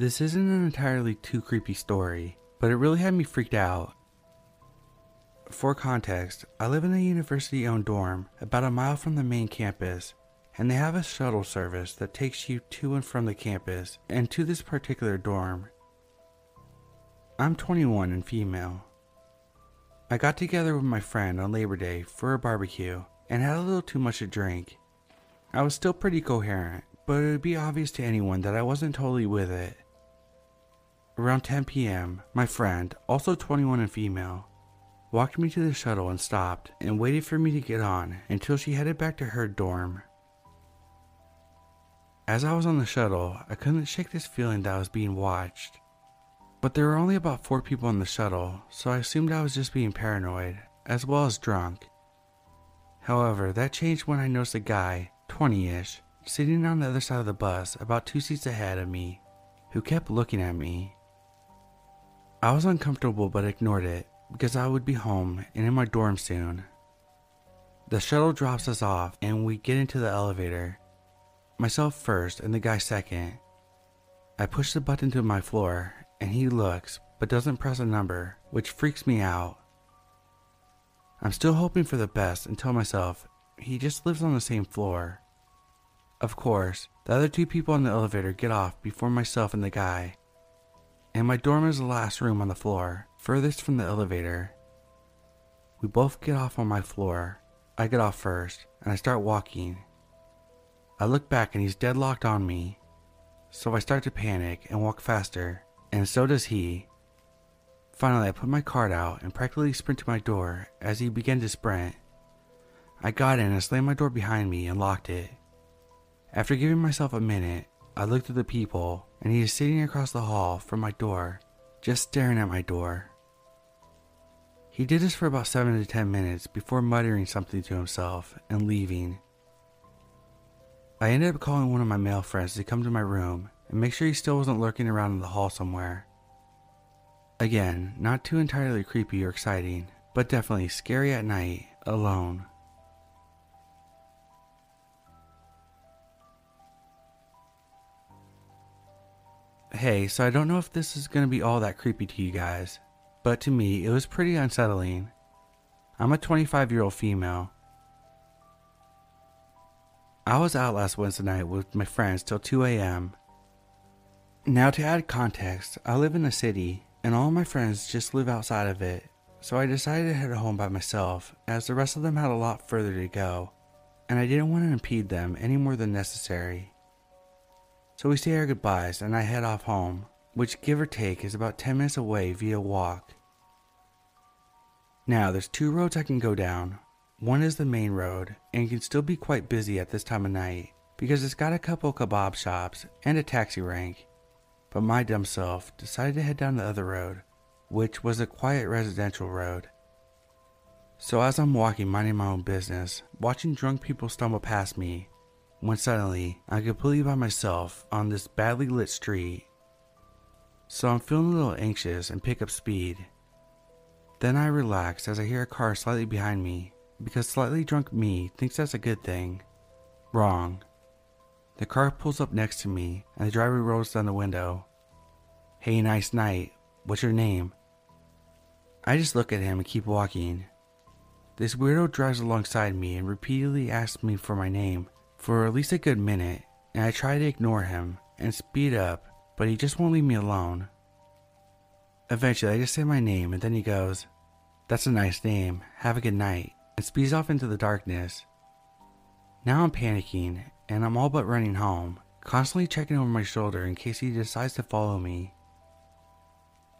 This isn't an entirely too creepy story, but it really had me freaked out. For context, I live in a university owned dorm about a mile from the main campus, and they have a shuttle service that takes you to and from the campus and to this particular dorm. I'm 21 and female. I got together with my friend on Labor Day for a barbecue and had a little too much to drink. I was still pretty coherent, but it would be obvious to anyone that I wasn't totally with it. Around 10 p.m., my friend, also 21 and female, walked me to the shuttle and stopped and waited for me to get on until she headed back to her dorm. As I was on the shuttle, I couldn't shake this feeling that I was being watched. But there were only about four people on the shuttle, so I assumed I was just being paranoid, as well as drunk. However, that changed when I noticed a guy, 20 ish, sitting on the other side of the bus about two seats ahead of me, who kept looking at me. I was uncomfortable but ignored it because I would be home and in my dorm soon. The shuttle drops us off and we get into the elevator. Myself first and the guy second. I push the button to my floor and he looks but doesn't press a number, which freaks me out. I'm still hoping for the best and tell myself he just lives on the same floor. Of course, the other two people in the elevator get off before myself and the guy. And my dorm is the last room on the floor, furthest from the elevator. We both get off on my floor. I get off first, and I start walking. I look back and he's deadlocked on me. So I start to panic and walk faster, and so does he. Finally, I put my card out and practically sprint to my door as he began to sprint. I got in and slammed my door behind me and locked it. After giving myself a minute, I looked at the people and he is sitting across the hall from my door, just staring at my door. He did this for about 7 to 10 minutes before muttering something to himself and leaving. I ended up calling one of my male friends to come to my room and make sure he still wasn't lurking around in the hall somewhere. Again, not too entirely creepy or exciting, but definitely scary at night, alone. Hey, so I don't know if this is going to be all that creepy to you guys, but to me, it was pretty unsettling. I'm a 25 year old female. I was out last Wednesday night with my friends till 2 a.m. Now, to add context, I live in a city, and all my friends just live outside of it, so I decided to head home by myself, as the rest of them had a lot further to go, and I didn't want to impede them any more than necessary. So we say our goodbyes and I head off home, which give or take is about 10 minutes away via walk. Now, there's two roads I can go down. One is the main road and can still be quite busy at this time of night because it's got a couple kebab shops and a taxi rank. But my dumb self decided to head down the other road, which was a quiet residential road. So as I'm walking, minding my own business, watching drunk people stumble past me, when suddenly I'm completely by myself on this badly lit street. So I'm feeling a little anxious and pick up speed. Then I relax as I hear a car slightly behind me because slightly drunk me thinks that's a good thing. Wrong. The car pulls up next to me and the driver rolls down the window. Hey, nice night. What's your name? I just look at him and keep walking. This weirdo drives alongside me and repeatedly asks me for my name for at least a good minute, and I try to ignore him and speed up, but he just won't leave me alone. Eventually, I just say my name, and then he goes, That's a nice name, have a good night, and speeds off into the darkness. Now I'm panicking, and I'm all but running home, constantly checking over my shoulder in case he decides to follow me.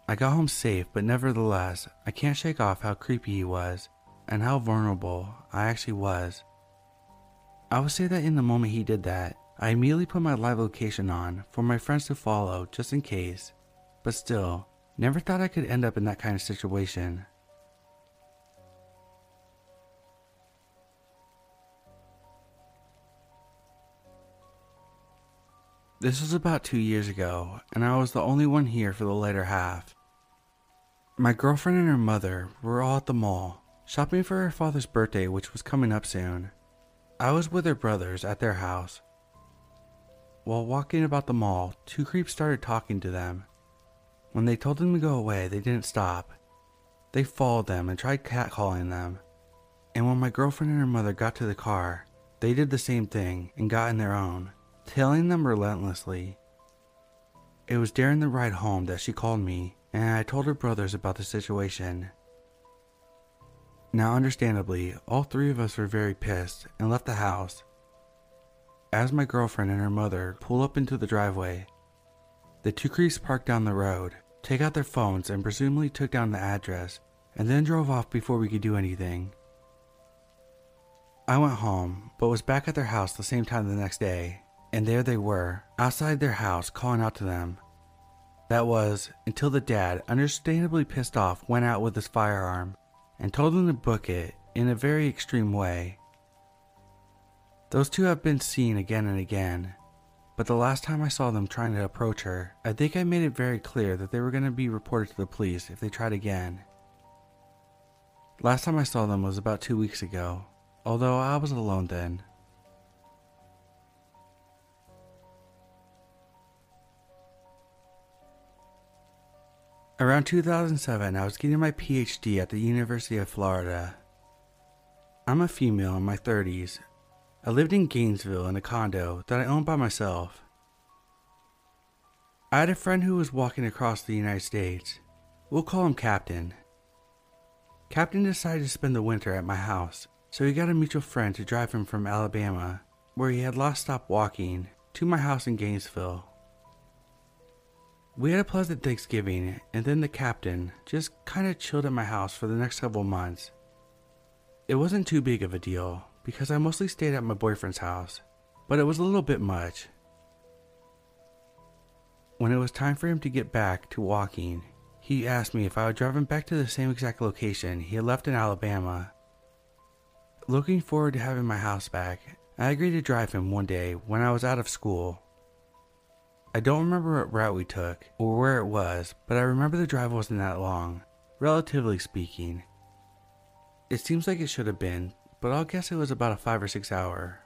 I got home safe, but nevertheless, I can't shake off how creepy he was and how vulnerable I actually was. I would say that in the moment he did that, I immediately put my live location on for my friends to follow just in case, but still, never thought I could end up in that kind of situation. This was about two years ago, and I was the only one here for the later half. My girlfriend and her mother were all at the mall, shopping for her father's birthday, which was coming up soon. I was with her brothers at their house. while walking about the mall, two creeps started talking to them. When they told them to go away, they didn't stop. They followed them and tried catcalling them. And when my girlfriend and her mother got to the car, they did the same thing and got in their own, tailing them relentlessly. It was during the ride home that she called me, and I told her brothers about the situation. Now, understandably, all three of us were very pissed and left the house. As my girlfriend and her mother pull up into the driveway, the two creeps parked down the road, take out their phones, and presumably took down the address, and then drove off before we could do anything. I went home, but was back at their house the same time the next day, and there they were, outside their house, calling out to them. That was until the dad, understandably pissed off, went out with his firearm and told them to book it in a very extreme way. Those two have been seen again and again, but the last time I saw them trying to approach her, I think I made it very clear that they were going to be reported to the police if they tried again. Last time I saw them was about two weeks ago, although I was alone then. Around 2007, I was getting my PhD at the University of Florida. I'm a female in my 30s I lived in Gainesville in a condo that I owned by myself. I had a friend who was walking across the United States. We'll call him Captain. Captain decided to spend the winter at my house, so he got a mutual friend to drive him from Alabama, where he had last stopped walking, to my house in Gainesville. We had a pleasant Thanksgiving, and then the captain just kind of chilled at my house for the next several months. It wasn't too big of a deal, because I mostly stayed at my boyfriend's house, but it was a little bit much. When it was time for him to get back to walking, he asked me if I would drive him back to the same exact location he had left in Alabama. Looking forward to having my house back, I agreed to drive him one day when I was out of school. I don't remember what route we took or where it was, but I remember the drive wasn't that long, relatively speaking. It seems like it should have been, but I'll guess it was about a five or six hour.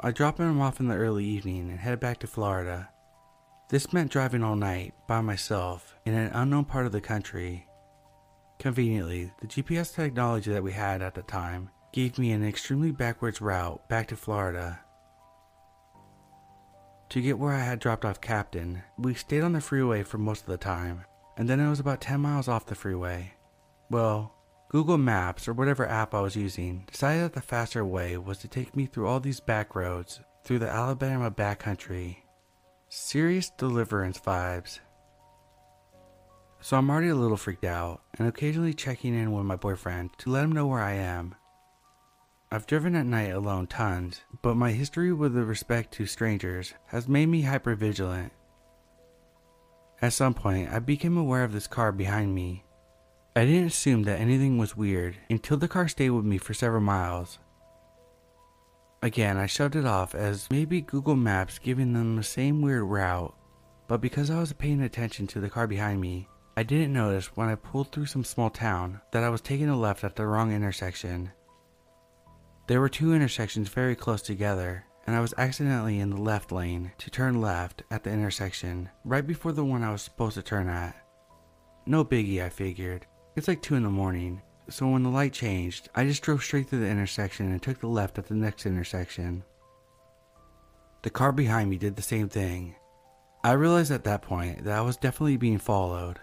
I dropped him off in the early evening and headed back to Florida. This meant driving all night by myself in an unknown part of the country. Conveniently, the GPS technology that we had at the time gave me an extremely backwards route back to Florida. To get where I had dropped off Captain, we stayed on the freeway for most of the time, and then it was about 10 miles off the freeway. Well, Google Maps or whatever app I was using decided that the faster way was to take me through all these back roads through the Alabama backcountry. Serious deliverance vibes. So I'm already a little freaked out and occasionally checking in with my boyfriend to let him know where I am. I've driven at night alone tons, but my history with respect to strangers has made me hyper vigilant. At some point, I became aware of this car behind me I didn't assume that anything was weird until the car stayed with me for several miles. Again, I shoved it off as maybe Google Maps giving them the same weird route, but because I was paying attention to the car behind me, I didn't notice when I pulled through some small town that I was taking a left at the wrong intersection. There were two intersections very close together, and I was accidentally in the left lane to turn left at the intersection right before the one I was supposed to turn at. No biggie, I figured, it's like 2 in the morning, so when the light changed, I just drove straight through the intersection and took the left at the next intersection. The car behind me did the same thing. I realized at that point that I was definitely being followed.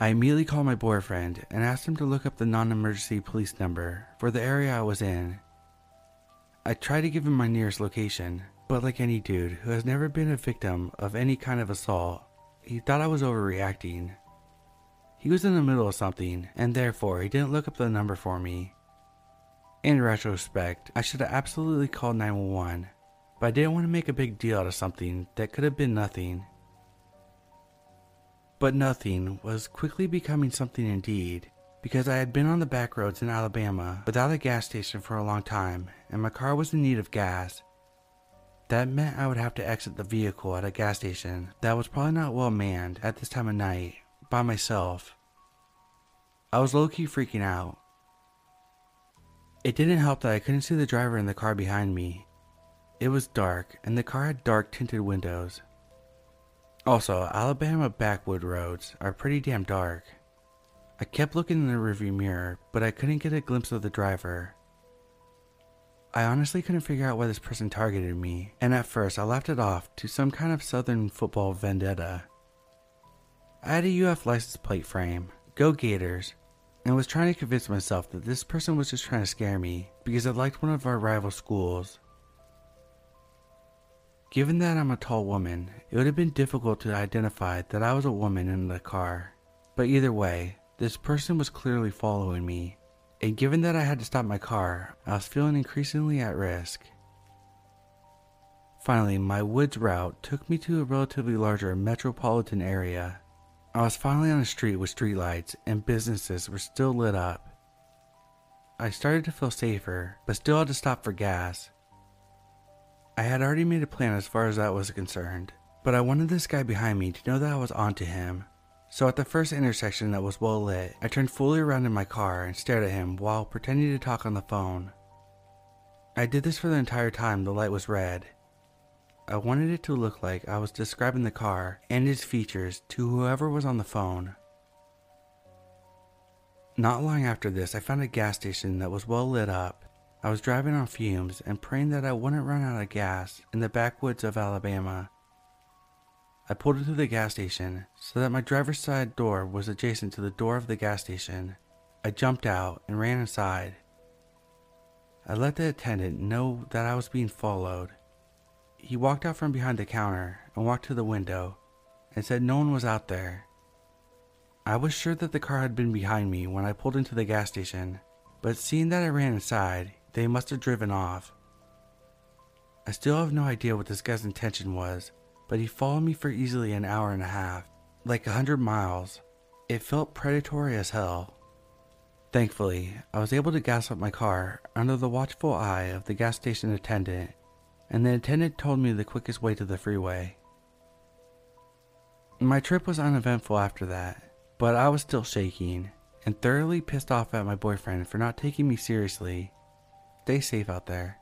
I immediately called my boyfriend and asked him to look up the non emergency police number for the area I was in. I tried to give him my nearest location, but like any dude who has never been a victim of any kind of assault, he thought I was overreacting he was in the middle of something, and therefore he didn't look up the number for me. In retrospect, I should have absolutely called 911, but I didn't want to make a big deal out of something that could have been nothing. But nothing was quickly becoming something indeed, because I had been on the back roads in Alabama without a gas station for a long time, and my car was in need of gas. That meant I would have to exit the vehicle at a gas station that was probably not well manned at this time of night by myself. I was low key freaking out. It didn't help that I couldn't see the driver in the car behind me, It was dark, and the car had dark tinted windows. Also, Alabama backwood roads are pretty damn dark. I kept looking in the rearview mirror, but I couldn't get a glimpse of the driver. I honestly couldn't figure out why this person targeted me, and at first I laughed it off to some kind of southern football vendetta. I had a UF license plate frame, Go Gators, and was trying to convince myself that this person was just trying to scare me because I liked one of our rival schools. Given that I'm a tall woman, it would have been difficult to identify that I was a woman in the car. But either way, this person was clearly following me, and given that I had to stop my car, I was feeling increasingly at risk. Finally, my woods route took me to a relatively larger metropolitan area I was finally on a street with streetlights and businesses were still lit up. I started to feel safer, but still had to stop for gas. I had already made a plan as far as that was concerned, but I wanted this guy behind me to know that I was onto him. So at the first intersection that was well lit, I turned fully around in my car and stared at him while pretending to talk on the phone. I did this for the entire time the light was red, I wanted it to look like I was describing the car and its features to whoever was on the phone. Not long after this, I found a gas station that was well lit up. I was driving on fumes and praying that I wouldn't run out of gas in the backwoods of Alabama. I pulled into the gas station so that my driver's side door was adjacent to the door of the gas station. I jumped out and ran inside. I let the attendant know that I was being followed he walked out from behind the counter and walked to the window and said no one was out there. I was sure that the car had been behind me when I pulled into the gas station, but seeing that I ran inside, they must have driven off. I still have no idea what this guy's intention was, but he followed me for easily an hour and a half, like a hundred miles. It felt predatory as hell. Thankfully, I was able to gas up my car under the watchful eye of the gas station attendant and the attendant told me the quickest way to the freeway. My trip was uneventful after that, but I was still shaking and thoroughly pissed off at my boyfriend for not taking me seriously. Stay safe out there.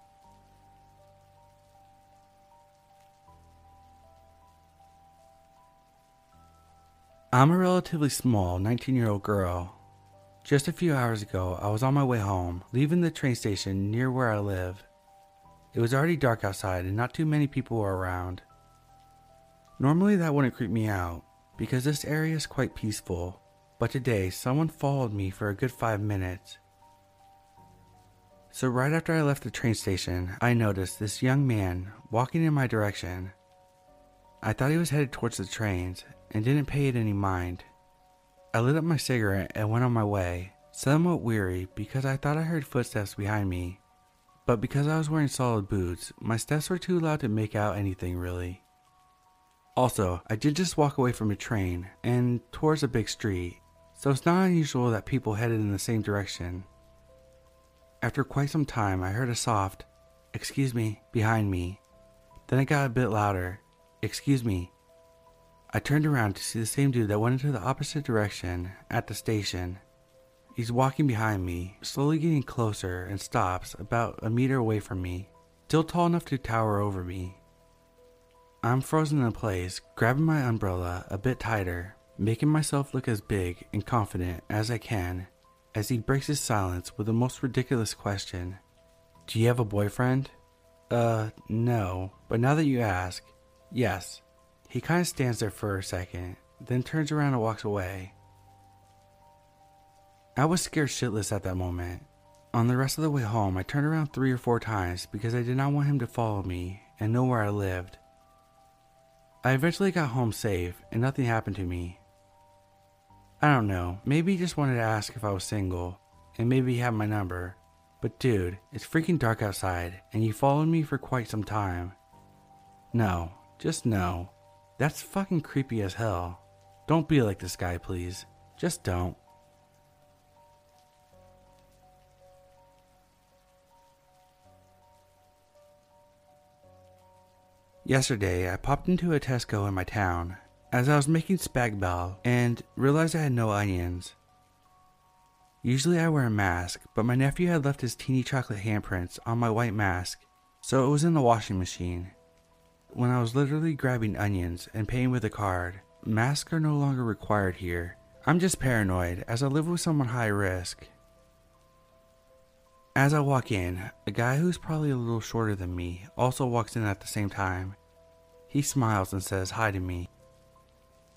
I'm a relatively small 19 year old girl. Just a few hours ago, I was on my way home, leaving the train station near where I live. It was already dark outside and not too many people were around. Normally that wouldn't creep me out because this area is quite peaceful, but today someone followed me for a good five minutes. So, right after I left the train station, I noticed this young man walking in my direction. I thought he was headed towards the trains and didn't pay it any mind. I lit up my cigarette and went on my way, somewhat weary because I thought I heard footsteps behind me but because I was wearing solid boots, my steps were too loud to make out anything really. Also, I did just walk away from a train and towards a big street, so it's not unusual that people headed in the same direction. After quite some time, I heard a soft, excuse me, behind me. Then it got a bit louder, excuse me. I turned around to see the same dude that went into the opposite direction at the station He's walking behind me, slowly getting closer, and stops about a meter away from me, still tall enough to tower over me. I'm frozen in place, grabbing my umbrella a bit tighter, making myself look as big and confident as I can as he breaks his silence with the most ridiculous question Do you have a boyfriend? Uh, no, but now that you ask, yes. He kind of stands there for a second, then turns around and walks away. I was scared shitless at that moment. On the rest of the way home, I turned around three or four times because I did not want him to follow me and know where I lived. I eventually got home safe and nothing happened to me. I don't know, maybe he just wanted to ask if I was single, and maybe he had my number. But dude, it's freaking dark outside, and you followed me for quite some time. No, just no. That's fucking creepy as hell. Don't be like this guy, please. Just don't. Yesterday, I popped into a Tesco in my town as I was making spagbol and realized I had no onions. Usually I wear a mask, but my nephew had left his teeny chocolate handprints on my white mask, so it was in the washing machine. When I was literally grabbing onions and paying with a card, masks are no longer required here. I'm just paranoid as I live with someone high risk. As I walk in, a guy who's probably a little shorter than me also walks in at the same time. He smiles and says hi to me.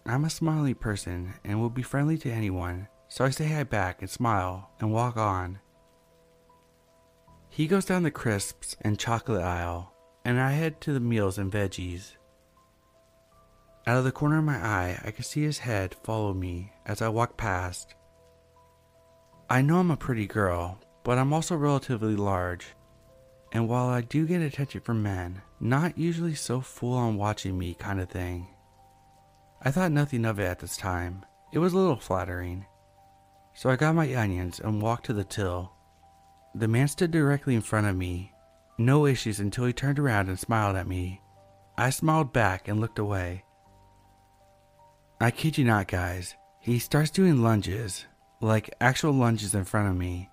I'm a smiley person and will be friendly to anyone, so I say hi back and smile and walk on. He goes down the crisps and chocolate aisle, and I head to the meals and veggies. Out of the corner of my eye, I can see his head follow me as I walk past. I know I'm a pretty girl, but I'm also relatively large. And while I do get attention from men, not usually so full on watching me kind of thing. I thought nothing of it at this time. It was a little flattering. So I got my onions and walked to the till. The man stood directly in front of me. No issues until he turned around and smiled at me. I smiled back and looked away. I kid you not, guys. He starts doing lunges, like actual lunges in front of me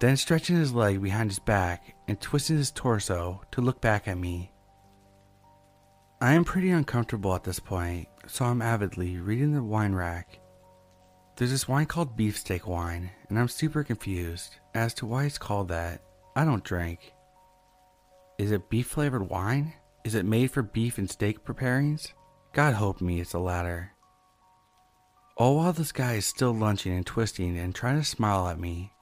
then stretching his leg behind his back and twisting his torso to look back at me. I am pretty uncomfortable at this point, so I'm avidly reading the wine rack. There's this wine called beefsteak wine, and I'm super confused as to why it's called that. I don't drink. Is it beef flavored wine? Is it made for beef and steak preparings? God help me it's the latter. All while this guy is still lunching and twisting and trying to smile at me,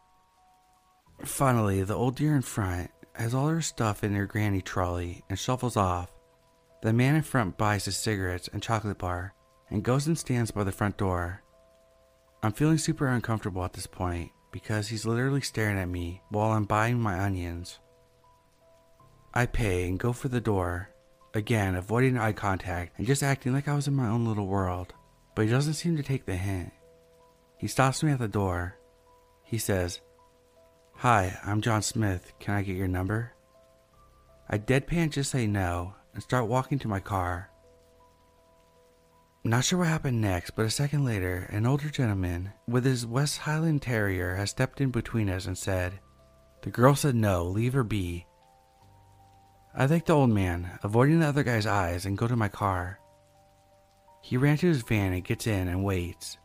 Finally, the old dear in front has all her stuff in her granny trolley and shuffles off. The man in front buys his cigarettes and chocolate bar and goes and stands by the front door. I'm feeling super uncomfortable at this point because he's literally staring at me while I'm buying my onions. I pay and go for the door, again avoiding eye contact and just acting like I was in my own little world, but he doesn't seem to take the hint. He stops me at the door. He says, Hi, I'm John Smith. Can I get your number? I deadpan just say no and start walking to my car. Not sure what happened next, but a second later, an older gentleman with his West Highland Terrier has stepped in between us and said, The girl said no, leave her be. I thank the old man, avoiding the other guy's eyes, and go to my car. He ran to his van and gets in and waits.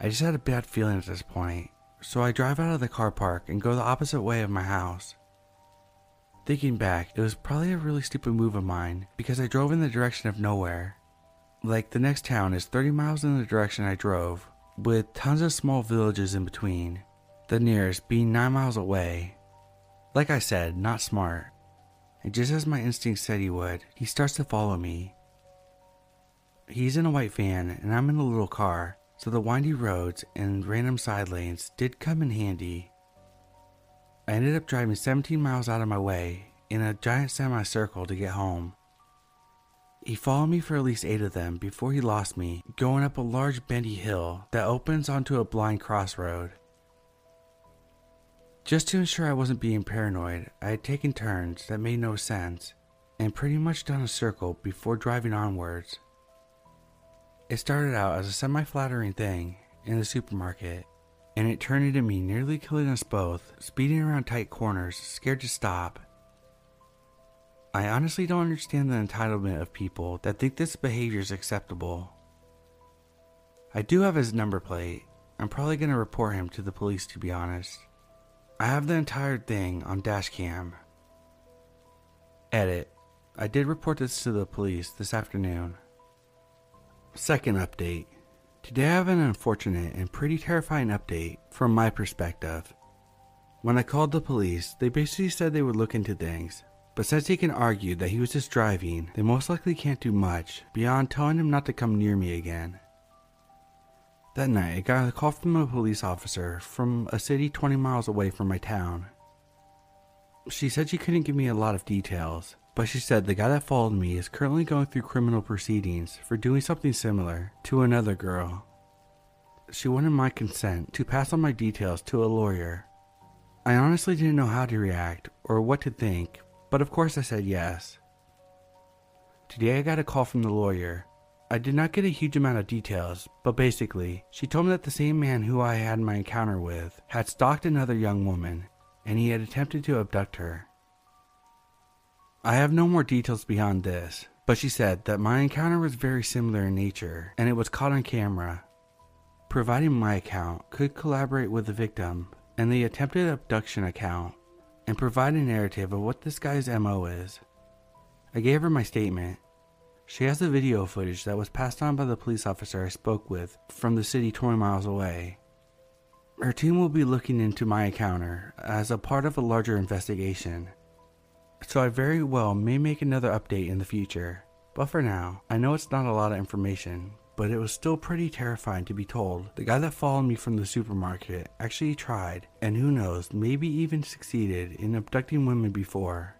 I just had a bad feeling at this point so I drive out of the car park and go the opposite way of my house. Thinking back, it was probably a really stupid move of mine because I drove in the direction of nowhere. Like the next town is 30 miles in the direction I drove, with tons of small villages in between, the nearest being 9 miles away. Like I said, not smart. And just as my instinct said he would, he starts to follow me. He's in a white van and I'm in a little car, so the windy roads and random side lanes did come in handy. I ended up driving 17 miles out of my way in a giant semicircle to get home. He followed me for at least eight of them before he lost me, going up a large bendy hill that opens onto a blind crossroad. Just to ensure I wasn't being paranoid, I had taken turns that made no sense and pretty much done a circle before driving onwards. It started out as a semi flattering thing in the supermarket, and it turned into me nearly killing us both, speeding around tight corners, scared to stop. I honestly don't understand the entitlement of people that think this behavior is acceptable. I do have his number plate. I'm probably going to report him to the police to be honest. I have the entire thing on dashcam. Edit. I did report this to the police this afternoon. Second update. Today I have an unfortunate and pretty terrifying update from my perspective. When I called the police, they basically said they would look into things, but since he can argue that he was just driving, they most likely can't do much beyond telling him not to come near me again. That night, I got a call from a police officer from a city 20 miles away from my town. She said she couldn't give me a lot of details, but she said the guy that followed me is currently going through criminal proceedings for doing something similar to another girl. She wanted my consent to pass on my details to a lawyer. I honestly didn't know how to react or what to think, but of course I said yes. Today I got a call from the lawyer. I did not get a huge amount of details, but basically, she told me that the same man who I had my encounter with had stalked another young woman, and he had attempted to abduct her. I have no more details beyond this, but she said that my encounter was very similar in nature and it was caught on camera. Providing my account could collaborate with the victim and the attempted abduction account and provide a narrative of what this guy's MO is. I gave her my statement. She has the video footage that was passed on by the police officer I spoke with from the city 20 miles away. Her team will be looking into my encounter as a part of a larger investigation, so I very well may make another update in the future. But for now, I know it's not a lot of information, but it was still pretty terrifying to be told the guy that followed me from the supermarket actually tried, and who knows, maybe even succeeded in abducting women before.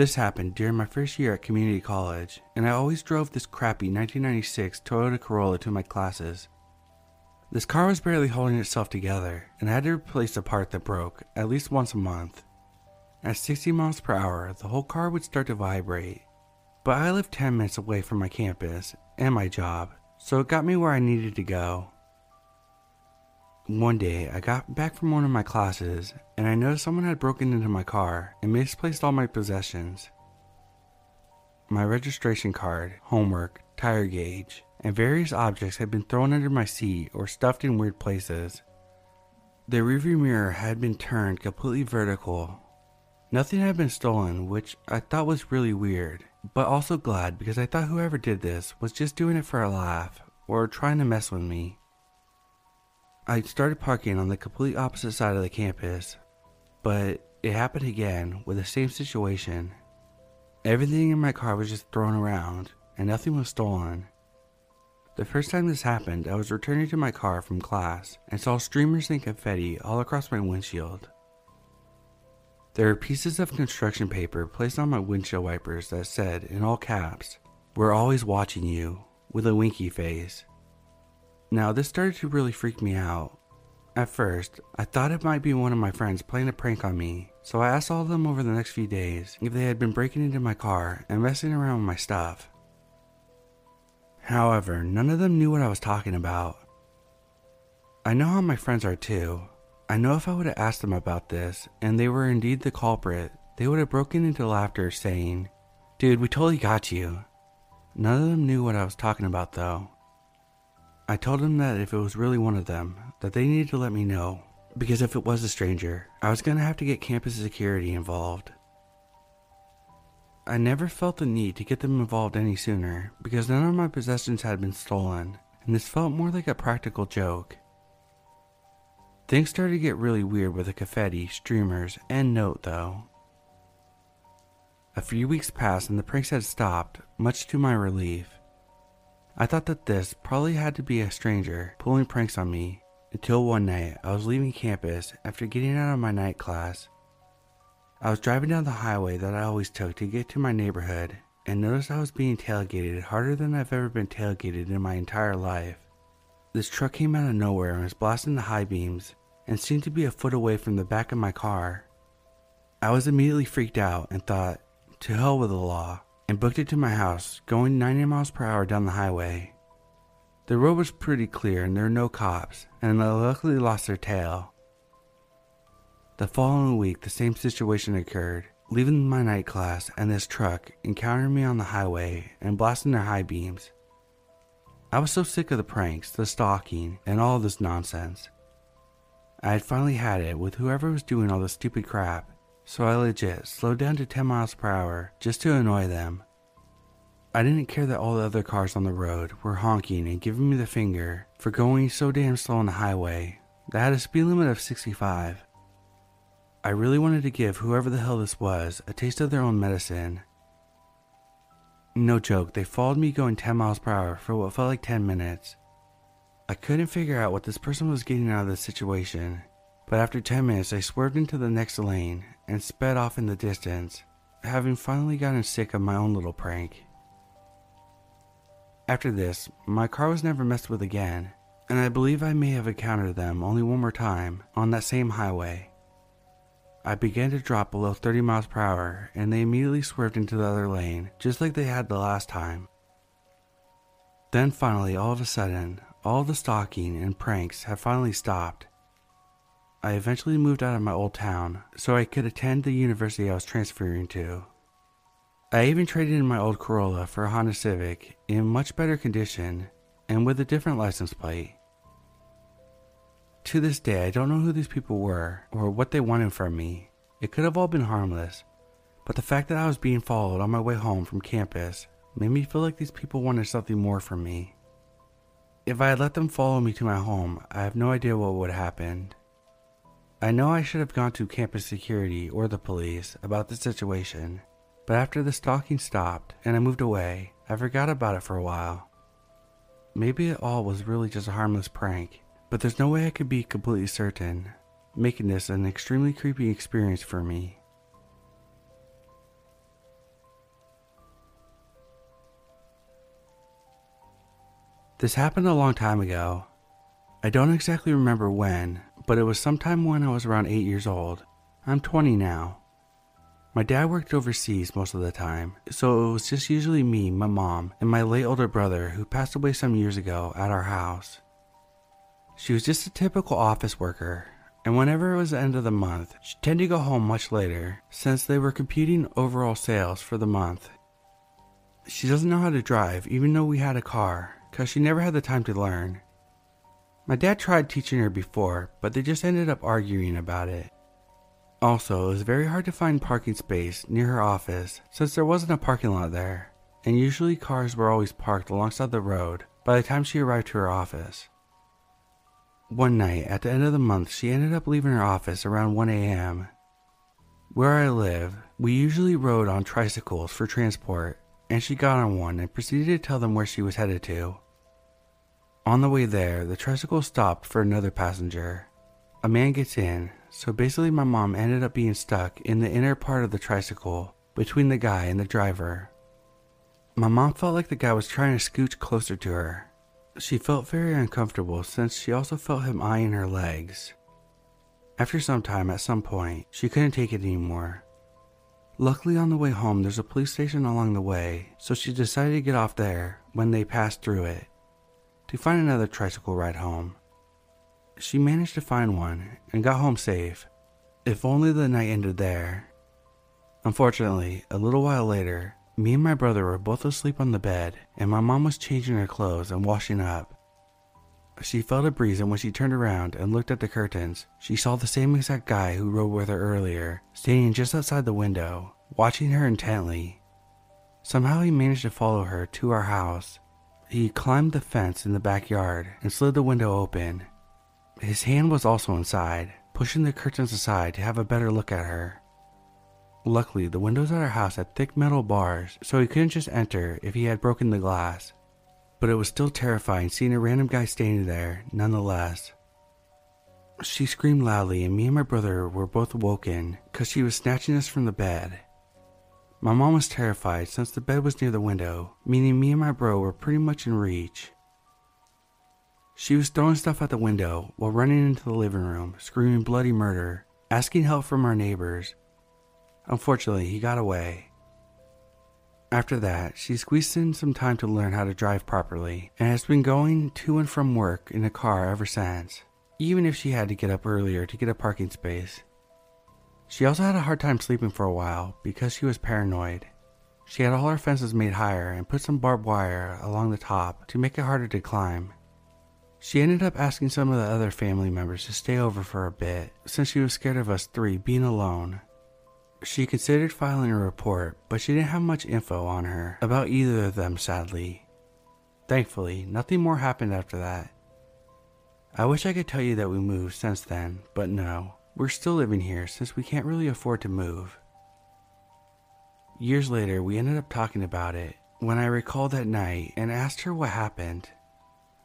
This happened during my first year at community college, and I always drove this crappy 1996 Toyota Corolla to my classes. This car was barely holding itself together, and I had to replace a part that broke at least once a month. At 60 miles per hour, the whole car would start to vibrate. But I lived 10 minutes away from my campus and my job, so it got me where I needed to go. One day, I got back from one of my classes and I noticed someone had broken into my car and misplaced all my possessions. My registration card, homework, tire gauge, and various objects had been thrown under my seat or stuffed in weird places. The rearview mirror had been turned completely vertical. Nothing had been stolen, which I thought was really weird, but also glad because I thought whoever did this was just doing it for a laugh or trying to mess with me. I started parking on the complete opposite side of the campus, but it happened again with the same situation. Everything in my car was just thrown around, and nothing was stolen. The first time this happened, I was returning to my car from class and saw streamers and confetti all across my windshield. There were pieces of construction paper placed on my windshield wipers that said, in all caps, We're always watching you, with a winky face. Now, this started to really freak me out. At first, I thought it might be one of my friends playing a prank on me, so I asked all of them over the next few days if they had been breaking into my car and messing around with my stuff. However, none of them knew what I was talking about. I know how my friends are too. I know if I would have asked them about this and they were indeed the culprit, they would have broken into laughter saying, Dude, we totally got you. None of them knew what I was talking about though. I told them that if it was really one of them, that they needed to let me know, because if it was a stranger, I was gonna have to get campus security involved. I never felt the need to get them involved any sooner because none of my possessions had been stolen, and this felt more like a practical joke. Things started to get really weird with the confetti, streamers, and note though. A few weeks passed and the pranks had stopped, much to my relief. I thought that this probably had to be a stranger pulling pranks on me until one night I was leaving campus after getting out of my night class. I was driving down the highway that I always took to get to my neighborhood and noticed I was being tailgated harder than I've ever been tailgated in my entire life. This truck came out of nowhere and was blasting the high beams and seemed to be a foot away from the back of my car. I was immediately freaked out and thought, to hell with the law and booked it to my house, going 90 miles per hour down the highway. The road was pretty clear and there were no cops, and I luckily lost their tail. The following week, the same situation occurred. Leaving my night class, and this truck encountered me on the highway and blasting their high beams. I was so sick of the pranks, the stalking, and all this nonsense. I had finally had it with whoever was doing all this stupid crap so I legit slowed down to 10 miles per hour just to annoy them. I didn't care that all the other cars on the road were honking and giving me the finger for going so damn slow on the highway that had a speed limit of 65. I really wanted to give whoever the hell this was a taste of their own medicine. No joke, they followed me going 10 miles per hour for what felt like 10 minutes. I couldn't figure out what this person was getting out of this situation, but after 10 minutes, I swerved into the next lane and sped off in the distance, having finally gotten sick of my own little prank. After this, my car was never messed with again, and I believe I may have encountered them only one more time on that same highway. I began to drop below 30 miles per hour, and they immediately swerved into the other lane, just like they had the last time. Then finally, all of a sudden, all the stalking and pranks had finally stopped, I eventually moved out of my old town so I could attend the university I was transferring to. I even traded in my old Corolla for a Honda Civic in much better condition and with a different license plate. To this day, I don't know who these people were or what they wanted from me. It could have all been harmless, but the fact that I was being followed on my way home from campus made me feel like these people wanted something more from me. If I had let them follow me to my home, I have no idea what would have happened. I know I should have gone to campus security or the police about the situation, but after the stalking stopped and I moved away, I forgot about it for a while. Maybe it all was really just a harmless prank, but there's no way I could be completely certain, making this an extremely creepy experience for me. This happened a long time ago. I don't exactly remember when, but it was sometime when I was around 8 years old. I'm 20 now. My dad worked overseas most of the time, so it was just usually me, my mom, and my late older brother who passed away some years ago at our house. She was just a typical office worker, and whenever it was the end of the month, she tended to go home much later since they were computing overall sales for the month. She doesn't know how to drive, even though we had a car, because she never had the time to learn. My dad tried teaching her before, but they just ended up arguing about it. Also, it was very hard to find parking space near her office since there wasn't a parking lot there, and usually cars were always parked alongside the road by the time she arrived to her office. One night at the end of the month, she ended up leaving her office around 1 a.m. Where I live, we usually rode on tricycles for transport, and she got on one and proceeded to tell them where she was headed to. On the way there, the tricycle stopped for another passenger. A man gets in, so basically, my mom ended up being stuck in the inner part of the tricycle between the guy and the driver. My mom felt like the guy was trying to scooch closer to her. She felt very uncomfortable since she also felt him eyeing her legs. After some time, at some point, she couldn't take it anymore Luckily, on the way home, there's a police station along the way, so she decided to get off there when they passed through it to find another tricycle ride home. She managed to find one and got home safe, if only the night ended there. Unfortunately, a little while later, me and my brother were both asleep on the bed, and my mom was changing her clothes and washing up. She felt a breeze, and when she turned around and looked at the curtains, she saw the same exact guy who rode with her earlier, standing just outside the window, watching her intently. Somehow he managed to follow her to our house. He climbed the fence in the backyard and slid the window open. His hand was also inside, pushing the curtains aside to have a better look at her. Luckily, the windows at our house had thick metal bars, so he couldn't just enter if he had broken the glass but it was still terrifying seeing a random guy standing there, nonetheless. She screamed loudly, and me and my brother were both woken because she was snatching us from the bed. My mom was terrified since the bed was near the window, meaning me and my bro were pretty much in reach. She was throwing stuff at the window while running into the living room, screaming bloody murder, asking help from our neighbors. Unfortunately, he got away. After that, she squeezed in some time to learn how to drive properly and has been going to and from work in a car ever since, even if she had to get up earlier to get a parking space. She also had a hard time sleeping for a while because she was paranoid. She had all her fences made higher and put some barbed wire along the top to make it harder to climb. She ended up asking some of the other family members to stay over for a bit since she was scared of us three being alone she considered filing a report, but she didn't have much info on her about either of them, sadly. Thankfully, nothing more happened after that. I wish I could tell you that we moved since then, but no, we're still living here since we can't really afford to move. Years later, we ended up talking about it when I recalled that night and asked her what happened.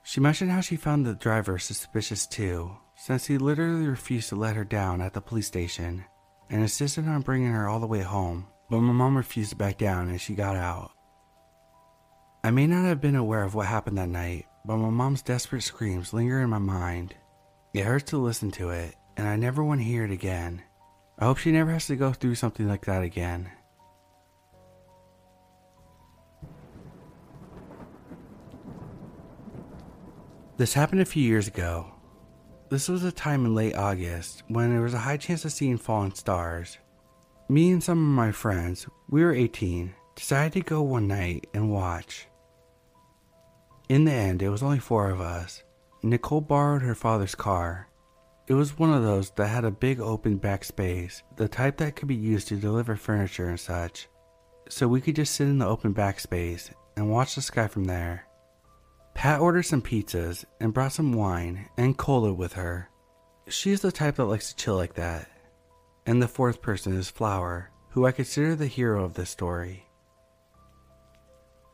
She mentioned how she found the driver suspicious too, since he literally refused to let her down at the police station and insisted on bringing her all the way home, but my mom refused to back down and she got out. I may not have been aware of what happened that night, but my mom's desperate screams linger in my mind. It hurts to listen to it, and I never want to hear it again. I hope she never has to go through something like that again. This happened a few years ago. This was a time in late August when there was a high chance of seeing falling stars. Me and some of my friends, we were 18, decided to go one night and watch. In the end, it was only four of us. Nicole borrowed her father's car. It was one of those that had a big open back space, the type that could be used to deliver furniture and such. So we could just sit in the open back space and watch the sky from there. Pat ordered some pizzas and brought some wine and cola with her. She's the type that likes to chill like that. And the fourth person is Flower, who I consider the hero of this story.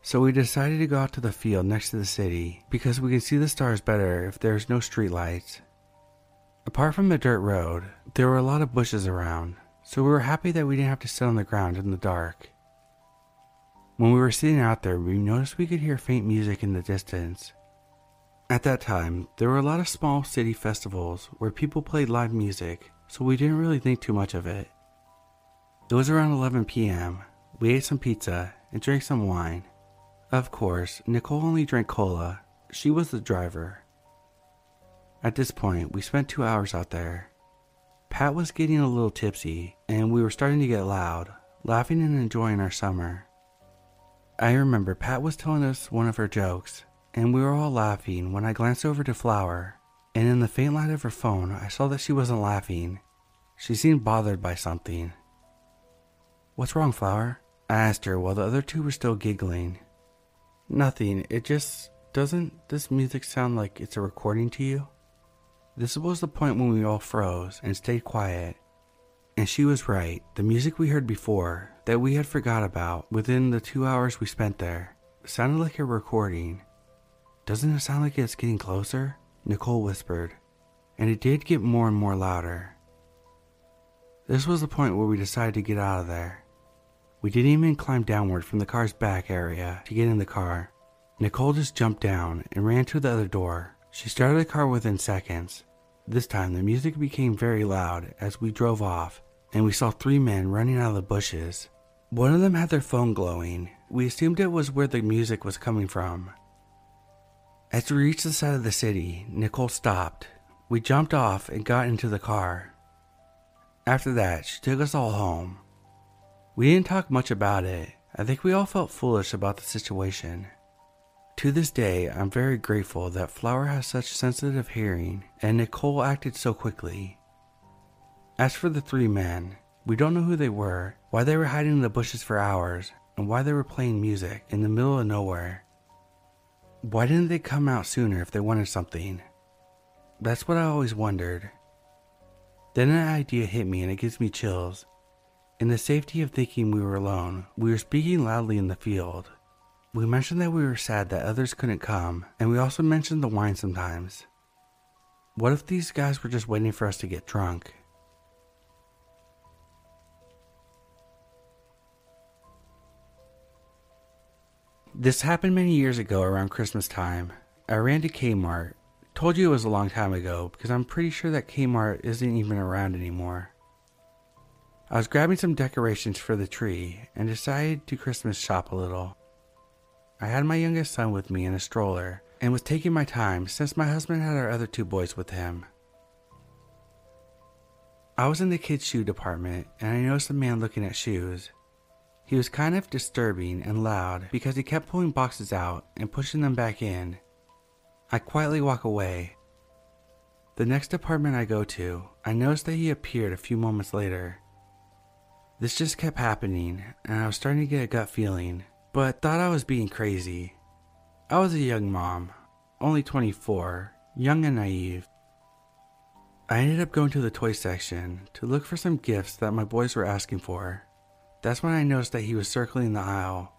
So we decided to go out to the field next to the city because we can see the stars better if there's no street streetlights. Apart from the dirt road, there were a lot of bushes around, so we were happy that we didn't have to sit on the ground in the dark. When we were sitting out there, we noticed we could hear faint music in the distance. At that time, there were a lot of small city festivals where people played live music, so we didn't really think too much of it. It was around 11 p.m. We ate some pizza and drank some wine. Of course, Nicole only drank cola. She was the driver. At this point, we spent two hours out there. Pat was getting a little tipsy, and we were starting to get loud, laughing and enjoying our summer. I remember Pat was telling us one of her jokes, and we were all laughing when I glanced over to Flower, and in the faint light of her phone, I saw that she wasn't laughing. She seemed bothered by something. What's wrong, Flower? I asked her while the other two were still giggling. Nothing. It just doesn't this music sound like it's a recording to you? This was the point when we all froze and stayed quiet. And she was right. The music we heard before, that we had forgot about within the two hours we spent there, sounded like a recording. Doesn't it sound like it's getting closer? Nicole whispered. And it did get more and more louder. This was the point where we decided to get out of there. We didn't even climb downward from the car's back area to get in the car. Nicole just jumped down and ran to the other door. She started the car within seconds. This time, the music became very loud as we drove off, and we saw three men running out of the bushes. One of them had their phone glowing. We assumed it was where the music was coming from. As we reached the side of the city, Nicole stopped. We jumped off and got into the car. After that, she took us all home. We didn't talk much about it. I think we all felt foolish about the situation. To this day, I'm very grateful that Flower has such sensitive hearing and Nicole acted so quickly. As for the three men, we don't know who they were, why they were hiding in the bushes for hours, and why they were playing music in the middle of nowhere. Why didn't they come out sooner if they wanted something? That's what I always wondered. Then an idea hit me and it gives me chills. In the safety of thinking we were alone, we were speaking loudly in the field. We mentioned that we were sad that others couldn't come, and we also mentioned the wine sometimes. What if these guys were just waiting for us to get drunk? This happened many years ago around Christmas time. I ran to Kmart. Told you it was a long time ago because I'm pretty sure that Kmart isn't even around anymore. I was grabbing some decorations for the tree and decided to Christmas shop a little. I had my youngest son with me in a stroller and was taking my time since my husband had our other two boys with him. I was in the kids' shoe department and I noticed a man looking at shoes. He was kind of disturbing and loud because he kept pulling boxes out and pushing them back in. I quietly walk away. The next apartment I go to, I noticed that he appeared a few moments later. This just kept happening, and I was starting to get a gut feeling, but thought I was being crazy. I was a young mom, only 24, young and naive. I ended up going to the toy section to look for some gifts that my boys were asking for. That's when I noticed that he was circling the aisle.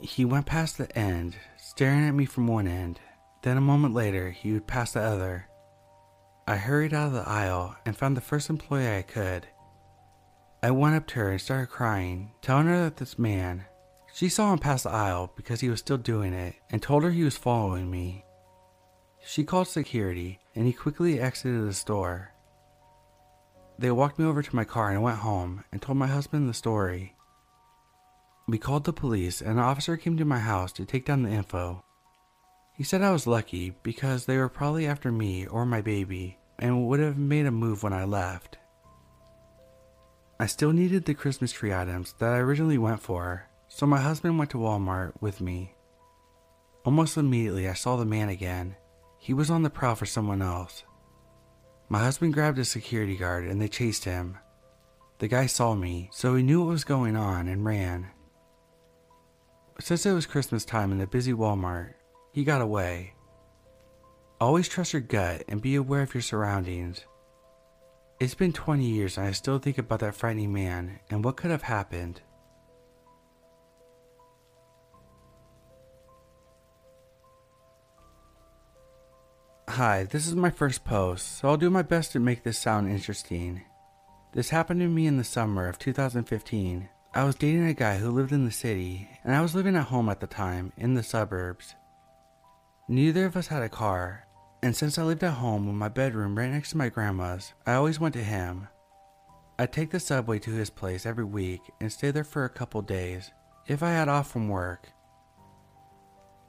He went past the end, staring at me from one end. Then a moment later, he would pass the other. I hurried out of the aisle and found the first employee I could. I went up to her and started crying, telling her that this man, she saw him pass the aisle because he was still doing it and told her he was following me. She called security and he quickly exited the store. They walked me over to my car and I went home and told my husband the story. We called the police and an officer came to my house to take down the info. He said I was lucky because they were probably after me or my baby and would have made a move when I left. I still needed the Christmas tree items that I originally went for, so my husband went to Walmart with me. Almost immediately, I saw the man again. He was on the prowl for someone else. My husband grabbed a security guard and they chased him. The guy saw me, so he knew what was going on and ran. Since it was Christmas time in a busy Walmart, he got away. Always trust your gut and be aware of your surroundings. It's been 20 years and I still think about that frightening man and what could have happened. Hi, this is my first post, so I'll do my best to make this sound interesting. This happened to me in the summer of 2015. I was dating a guy who lived in the city, and I was living at home at the time, in the suburbs. Neither of us had a car, and since I lived at home with my bedroom right next to my grandma's, I always went to him. I'd take the subway to his place every week and stay there for a couple days, if I had off from work.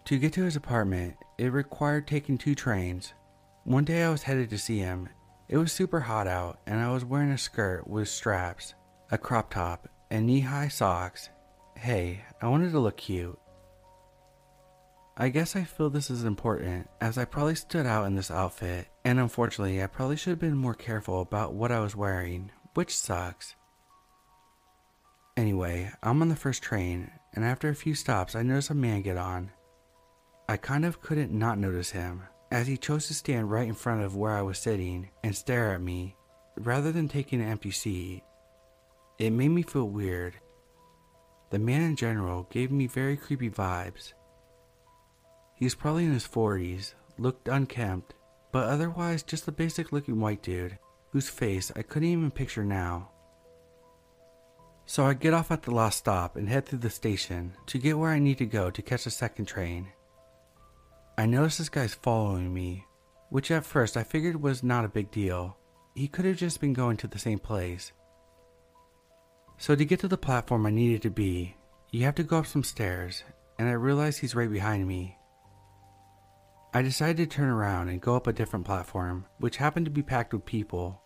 To get to his apartment, it required taking two trains. One day I was headed to see him, it was super hot out, and I was wearing a skirt with straps, a crop top, and knee high socks. Hey, I wanted to look cute. I guess I feel this is important, as I probably stood out in this outfit, and unfortunately, I probably should have been more careful about what I was wearing, which sucks. Anyway, I'm on the first train, and after a few stops, I notice a man get on. I kind of couldn't not notice him as he chose to stand right in front of where I was sitting and stare at me rather than taking an empty seat. It made me feel weird. The man in general gave me very creepy vibes. He was probably in his 40s, looked unkempt, but otherwise just a basic looking white dude whose face I couldn't even picture now. So I get off at the last stop and head through the station to get where I need to go to catch the second train. I noticed this guy's following me, which at first I figured was not a big deal. He could have just been going to the same place. So to get to the platform I needed to be, you have to go up some stairs, and I realized he's right behind me. I decided to turn around and go up a different platform, which happened to be packed with people,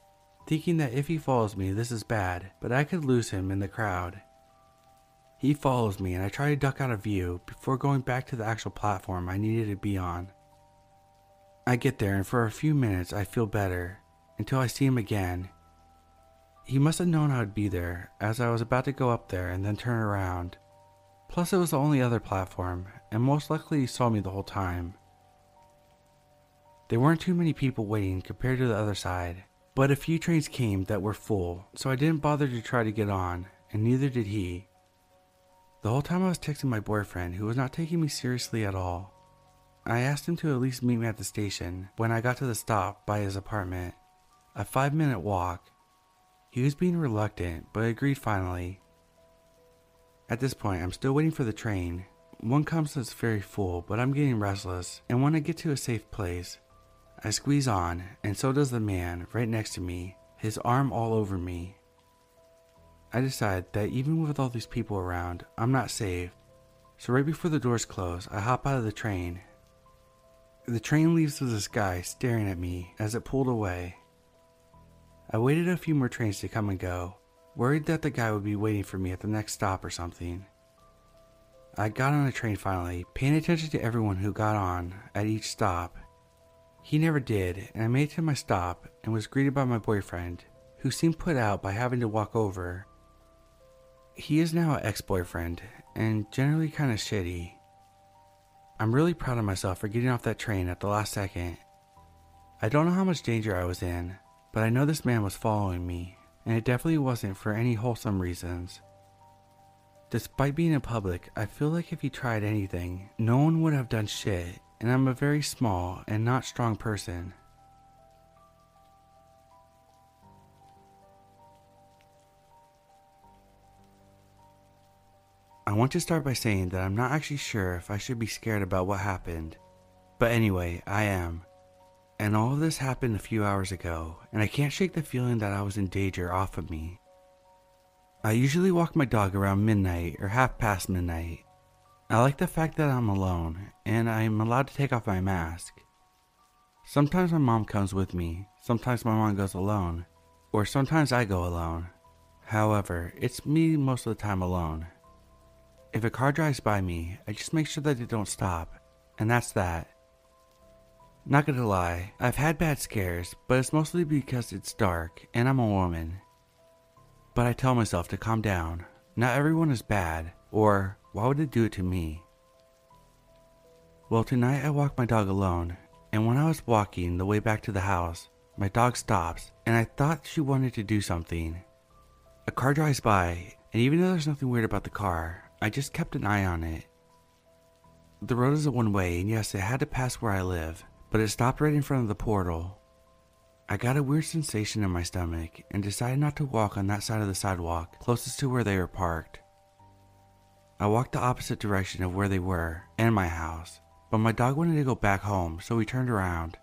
thinking that if he follows me, this is bad, but I could lose him in the crowd. He follows me and I try to duck out of view before going back to the actual platform I needed to be on. I get there and for a few minutes I feel better until I see him again. He must have known I would be there as I was about to go up there and then turn around. Plus, it was the only other platform, and most likely he saw me the whole time. There weren't too many people waiting compared to the other side, but a few trains came that were full, so I didn't bother to try to get on, and neither did he. The whole time I was texting my boyfriend, who was not taking me seriously at all. I asked him to at least meet me at the station when I got to the stop by his apartment. A five minute walk. He was being reluctant, but agreed finally. At this point, I'm still waiting for the train. One comes that's very full, but I'm getting restless and want to get to a safe place. I squeeze on, and so does the man right next to me, his arm all over me. I decide that even with all these people around, I'm not safe. So right before the doors close, I hop out of the train. The train leaves with this guy staring at me as it pulled away. I waited a few more trains to come and go, worried that the guy would be waiting for me at the next stop or something. I got on the train finally, paying attention to everyone who got on at each stop. He never did, and I made it to my stop and was greeted by my boyfriend, who seemed put out by having to walk over he is now an ex boyfriend and generally kind of shitty. I'm really proud of myself for getting off that train at the last second. I don't know how much danger I was in, but I know this man was following me, and it definitely wasn't for any wholesome reasons. Despite being in public, I feel like if he tried anything, no one would have done shit, and I'm a very small and not strong person. I want to start by saying that I'm not actually sure if I should be scared about what happened. But anyway, I am. And all of this happened a few hours ago, and I can't shake the feeling that I was in danger off of me. I usually walk my dog around midnight or half past midnight. I like the fact that I'm alone and I'm allowed to take off my mask. Sometimes my mom comes with me, sometimes my mom goes alone, or sometimes I go alone. However, it's me most of the time alone. If a car drives by me, I just make sure that they don't stop, and that's that. Not gonna lie, I've had bad scares, but it's mostly because it's dark and I'm a woman. But I tell myself to calm down. Not everyone is bad, or why would it do it to me? Well, tonight I walked my dog alone, and when I was walking the way back to the house, my dog stops, and I thought she wanted to do something. A car drives by, and even though there's nothing weird about the car, I just kept an eye on it. The road is a one way, and yes, it had to pass where I live, but it stopped right in front of the portal. I got a weird sensation in my stomach and decided not to walk on that side of the sidewalk closest to where they were parked. I walked the opposite direction of where they were and my house, but my dog wanted to go back home, so we turned around.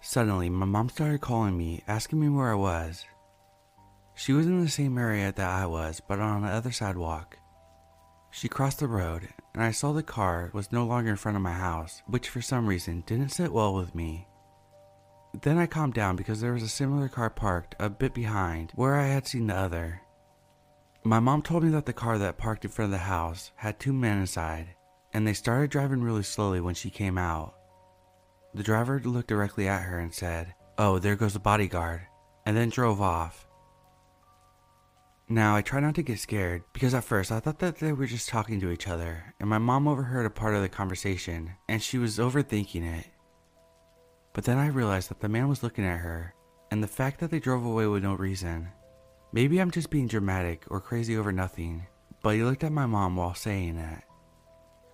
Suddenly, my mom started calling me, asking me where I was. She was in the same area that I was, but on the other sidewalk. She crossed the road, and I saw the car was no longer in front of my house, which for some reason didn't sit well with me. Then I calmed down because there was a similar car parked a bit behind where I had seen the other. My mom told me that the car that parked in front of the house had two men inside and they started driving really slowly when she came out. The driver looked directly at her and said, Oh, there goes the bodyguard, and then drove off. Now, I try not to get scared because at first I thought that they were just talking to each other, and my mom overheard a part of the conversation and she was overthinking it. But then I realized that the man was looking at her, and the fact that they drove away with no reason. Maybe I'm just being dramatic or crazy over nothing, but he looked at my mom while saying that.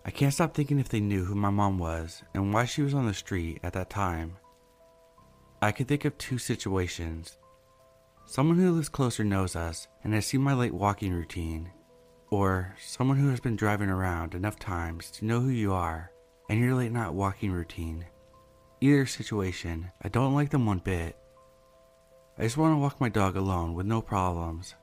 I can't stop thinking if they knew who my mom was and why she was on the street at that time. I can think of two situations. Someone who lives closer knows us and has seen my late walking routine, or someone who has been driving around enough times to know who you are and your late night walking routine. Either situation, I don't like them one bit. I just want to walk my dog alone with no problems.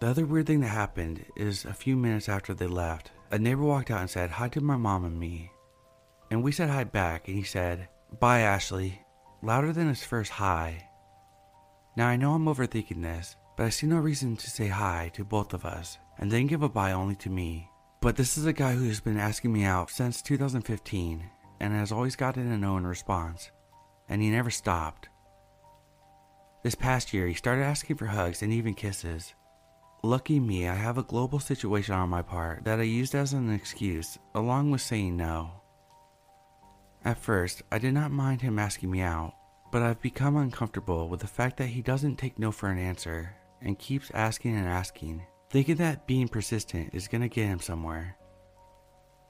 The other weird thing that happened is a few minutes after they left, a neighbor walked out and said hi to my mom and me. And we said hi back, and he said, Bye, Ashley, louder than his first hi. Now I know I'm overthinking this, but I see no reason to say hi to both of us and then give a bye only to me. But this is a guy who has been asking me out since 2015 and has always gotten a no in response, and he never stopped. This past year, he started asking for hugs and even kisses, Lucky me, I have a global situation on my part that I used as an excuse, along with saying no. At first, I did not mind him asking me out, but I've become uncomfortable with the fact that he doesn't take no for an answer and keeps asking and asking, thinking that being persistent is gonna get him somewhere.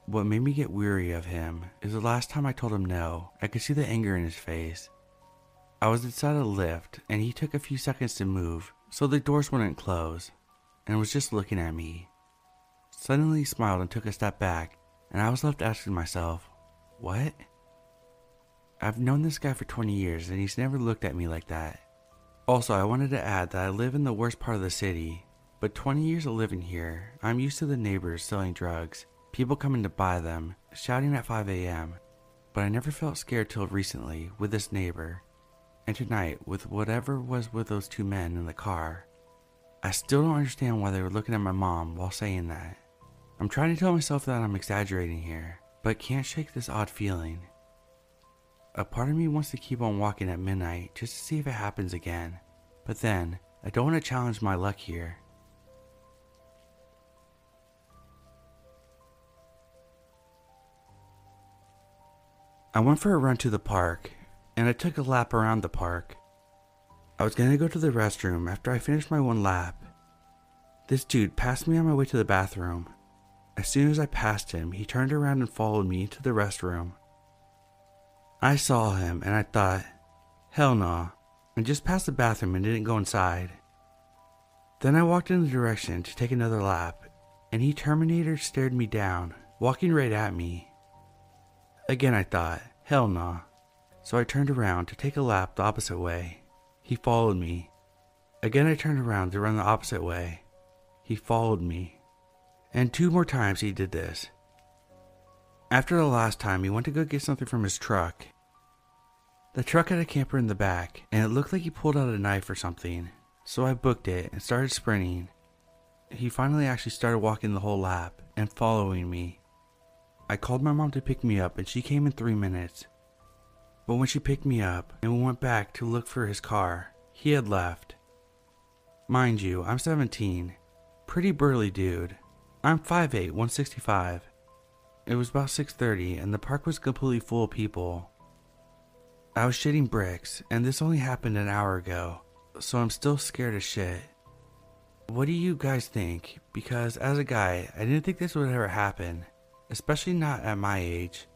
What made me get weary of him is the last time I told him no, I could see the anger in his face. I was inside a lift and he took a few seconds to move, so the doors wouldn't close and was just looking at me. Suddenly he smiled and took a step back, and I was left asking myself, What? I've known this guy for 20 years and he's never looked at me like that. Also, I wanted to add that I live in the worst part of the city, but 20 years of living here, I'm used to the neighbors selling drugs, people coming to buy them, shouting at 5 a.m. But I never felt scared till recently with this neighbor, and tonight with whatever was with those two men in the car. I still don't understand why they were looking at my mom while saying that. I'm trying to tell myself that I'm exaggerating here, but can't shake this odd feeling. A part of me wants to keep on walking at midnight just to see if it happens again, but then I don't want to challenge my luck here. I went for a run to the park, and I took a lap around the park. I was gonna go to the restroom after I finished my one lap. This dude passed me on my way to the bathroom. As soon as I passed him, he turned around and followed me into the restroom. I saw him and I thought, hell nah, and just passed the bathroom and didn't go inside. Then I walked in the direction to take another lap, and he Terminator stared me down, walking right at me. Again I thought, hell nah, so I turned around to take a lap the opposite way. He followed me. Again, I turned around to run the opposite way. He followed me. and two more times he did this. After the last time, he went to go get something from his truck. The truck had a camper in the back, and it looked like he pulled out a knife or something, so I booked it and started sprinting. He finally actually started walking the whole lap and following me. I called my mom to pick me up, and she came in three minutes. But when she picked me up and we went back to look for his car, he had left. Mind you, I'm 17. Pretty burly dude. I'm 5'8, 165. It was about 6:30 and the park was completely full of people. I was shitting bricks and this only happened an hour ago, so I'm still scared as shit. What do you guys think? Because as a guy, I didn't think this would ever happen, especially not at my age.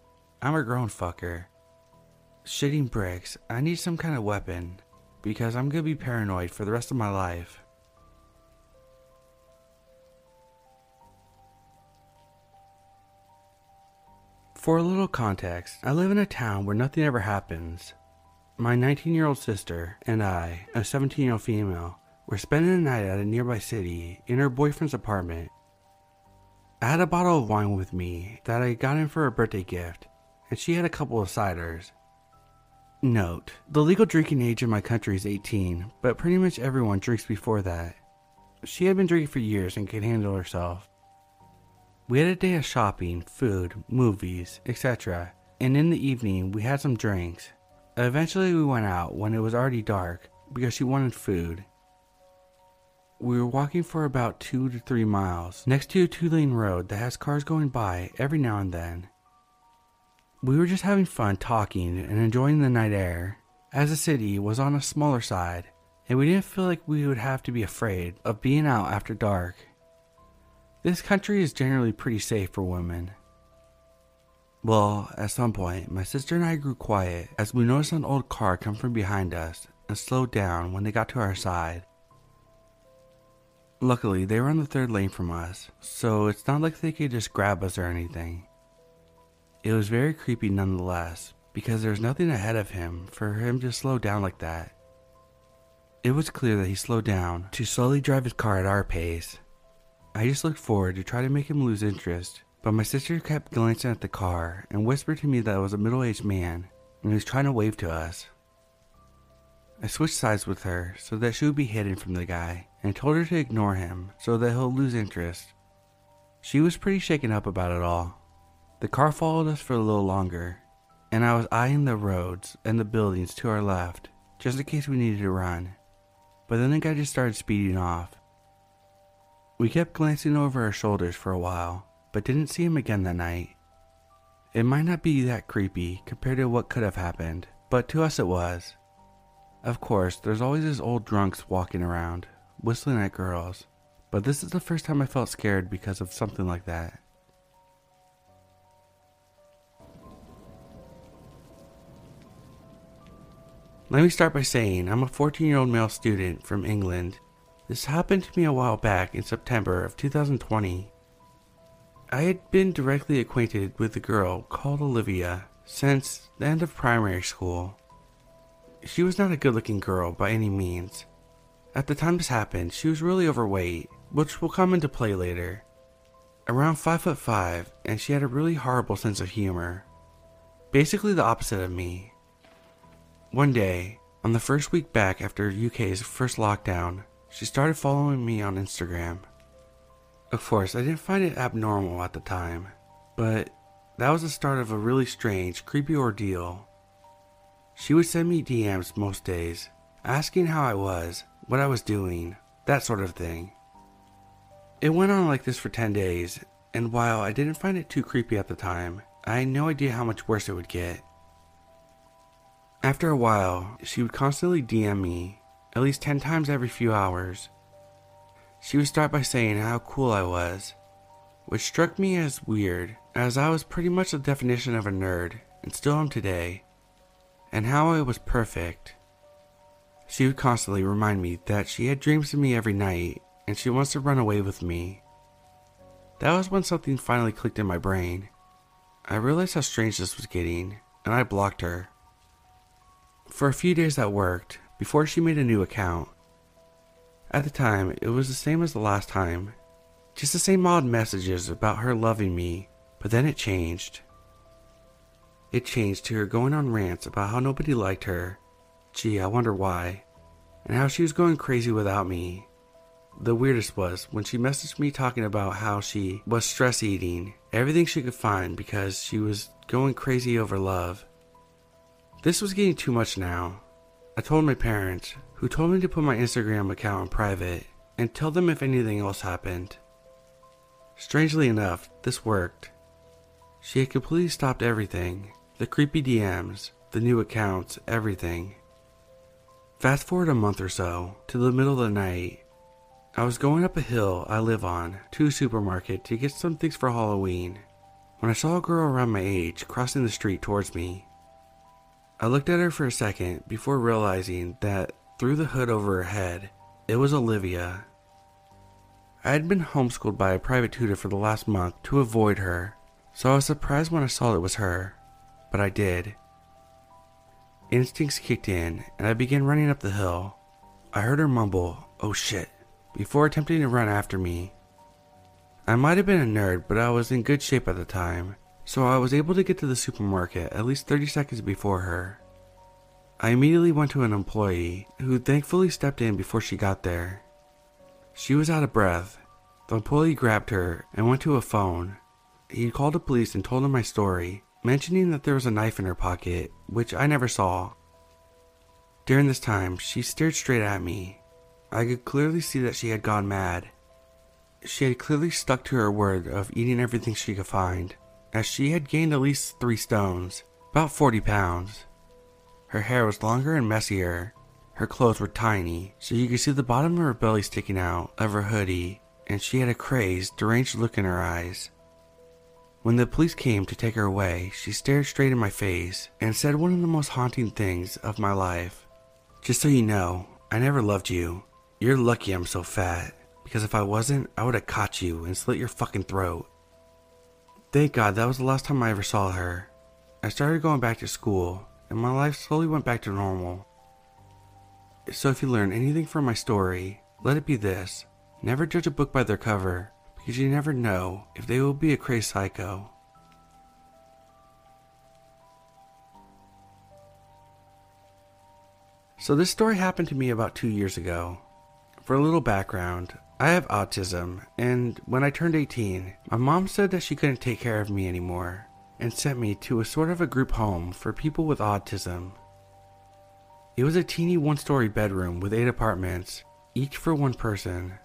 I'm a grown fucker. Shitting bricks, I need some kind of weapon because I'm gonna be paranoid for the rest of my life. For a little context, I live in a town where nothing ever happens. My 19 year old sister and I, a 17 year old female, were spending the night at a nearby city in her boyfriend's apartment. I had a bottle of wine with me that I got him for a birthday gift, and she had a couple of ciders. Note, the legal drinking age in my country is 18, but pretty much everyone drinks before that. She had been drinking for years and could handle herself. We had a day of shopping, food, movies, etc., and in the evening we had some drinks. Eventually we went out when it was already dark because she wanted food. We were walking for about two to three miles next to a two lane road that has cars going by every now and then. We were just having fun talking and enjoying the night air, as the city was on a smaller side, and we didn't feel like we would have to be afraid of being out after dark. This country is generally pretty safe for women. Well, at some point, my sister and I grew quiet as we noticed an old car come from behind us and slowed down when they got to our side. Luckily, they were on the third lane from us, so it's not like they could just grab us or anything. It was very creepy nonetheless, because there was nothing ahead of him for him to slow down like that. It was clear that he slowed down to slowly drive his car at our pace, I just looked forward to try to make him lose interest, but my sister kept glancing at the car and whispered to me that it was a middle aged man and he was trying to wave to us. I switched sides with her so that she would be hidden from the guy and told her to ignore him so that he'll lose interest. She was pretty shaken up about it all. The car followed us for a little longer, and I was eyeing the roads and the buildings to our left just in case we needed to run. But then the guy just started speeding off we kept glancing over our shoulders for a while, but didn't see him again that night. It might not be that creepy compared to what could have happened, but to us it was. Of course, there's always these old drunks walking around, whistling at girls, but this is the first time I felt scared because of something like that. Let me start by saying I'm a 14 year old male student from England this happened to me a while back in September of 2020. I had been directly acquainted with a girl called Olivia since the end of primary school. She was not a good looking girl by any means. At the time this happened, she was really overweight, which will come into play later. Around 5 foot 5, and she had a really horrible sense of humor. Basically the opposite of me. One day, on the first week back after UK's first lockdown, she started following me on Instagram. Of course, I didn't find it abnormal at the time, but that was the start of a really strange, creepy ordeal. She would send me DMs most days, asking how I was, what I was doing, that sort of thing. It went on like this for 10 days, and while I didn't find it too creepy at the time, I had no idea how much worse it would get. After a while, she would constantly DM me at least 10 times every few hours. She would start by saying how cool I was, which struck me as weird, as I was pretty much the definition of a nerd, and still am today, and how I was perfect. She would constantly remind me that she had dreams of me every night, and she wants to run away with me. That was when something finally clicked in my brain. I realized how strange this was getting, and I blocked her. For a few days that worked, before she made a new account. At the time, it was the same as the last time. Just the same odd messages about her loving me, but then it changed. It changed to her going on rants about how nobody liked her. Gee, I wonder why. And how she was going crazy without me. The weirdest was when she messaged me talking about how she was stress eating everything she could find because she was going crazy over love. This was getting too much now. I told my parents, who told me to put my Instagram account on private and tell them if anything else happened. Strangely enough, this worked. She had completely stopped everything the creepy DMs, the new accounts, everything. Fast forward a month or so to the middle of the night. I was going up a hill I live on to a supermarket to get some things for Halloween when I saw a girl around my age crossing the street towards me. I looked at her for a second before realizing that through the hood over her head, it was Olivia. I had been homeschooled by a private tutor for the last month to avoid her, so I was surprised when I saw it was her, but I did. Instincts kicked in, and I began running up the hill. I heard her mumble, oh shit, before attempting to run after me. I might have been a nerd, but I was in good shape at the time, so I was able to get to the supermarket at least 30 seconds before her. I immediately went to an employee, who thankfully stepped in before she got there. She was out of breath. The employee grabbed her and went to a phone. He called the police and told them my story, mentioning that there was a knife in her pocket, which I never saw. During this time, she stared straight at me. I could clearly see that she had gone mad. She had clearly stuck to her word of eating everything she could find, as she had gained at least three stones, about 40 pounds. Her hair was longer and messier. Her clothes were tiny, so you could see the bottom of her belly sticking out of her hoodie, and she had a crazed, deranged look in her eyes. When the police came to take her away, she stared straight in my face and said one of the most haunting things of my life. Just so you know, I never loved you. You're lucky I'm so fat, because if I wasn't, I would have caught you and slit your fucking throat. Thank God that was the last time I ever saw her. I started going back to school, and my life slowly went back to normal. So if you learn anything from my story, let it be this never judge a book by their cover, because you never know if they will be a crazy psycho. So, this story happened to me about two years ago. For a little background, I have autism, and when I turned 18, my mom said that she couldn't take care of me anymore and sent me to a sort of a group home for people with autism. It was a teeny one story bedroom with eight apartments, each for one person.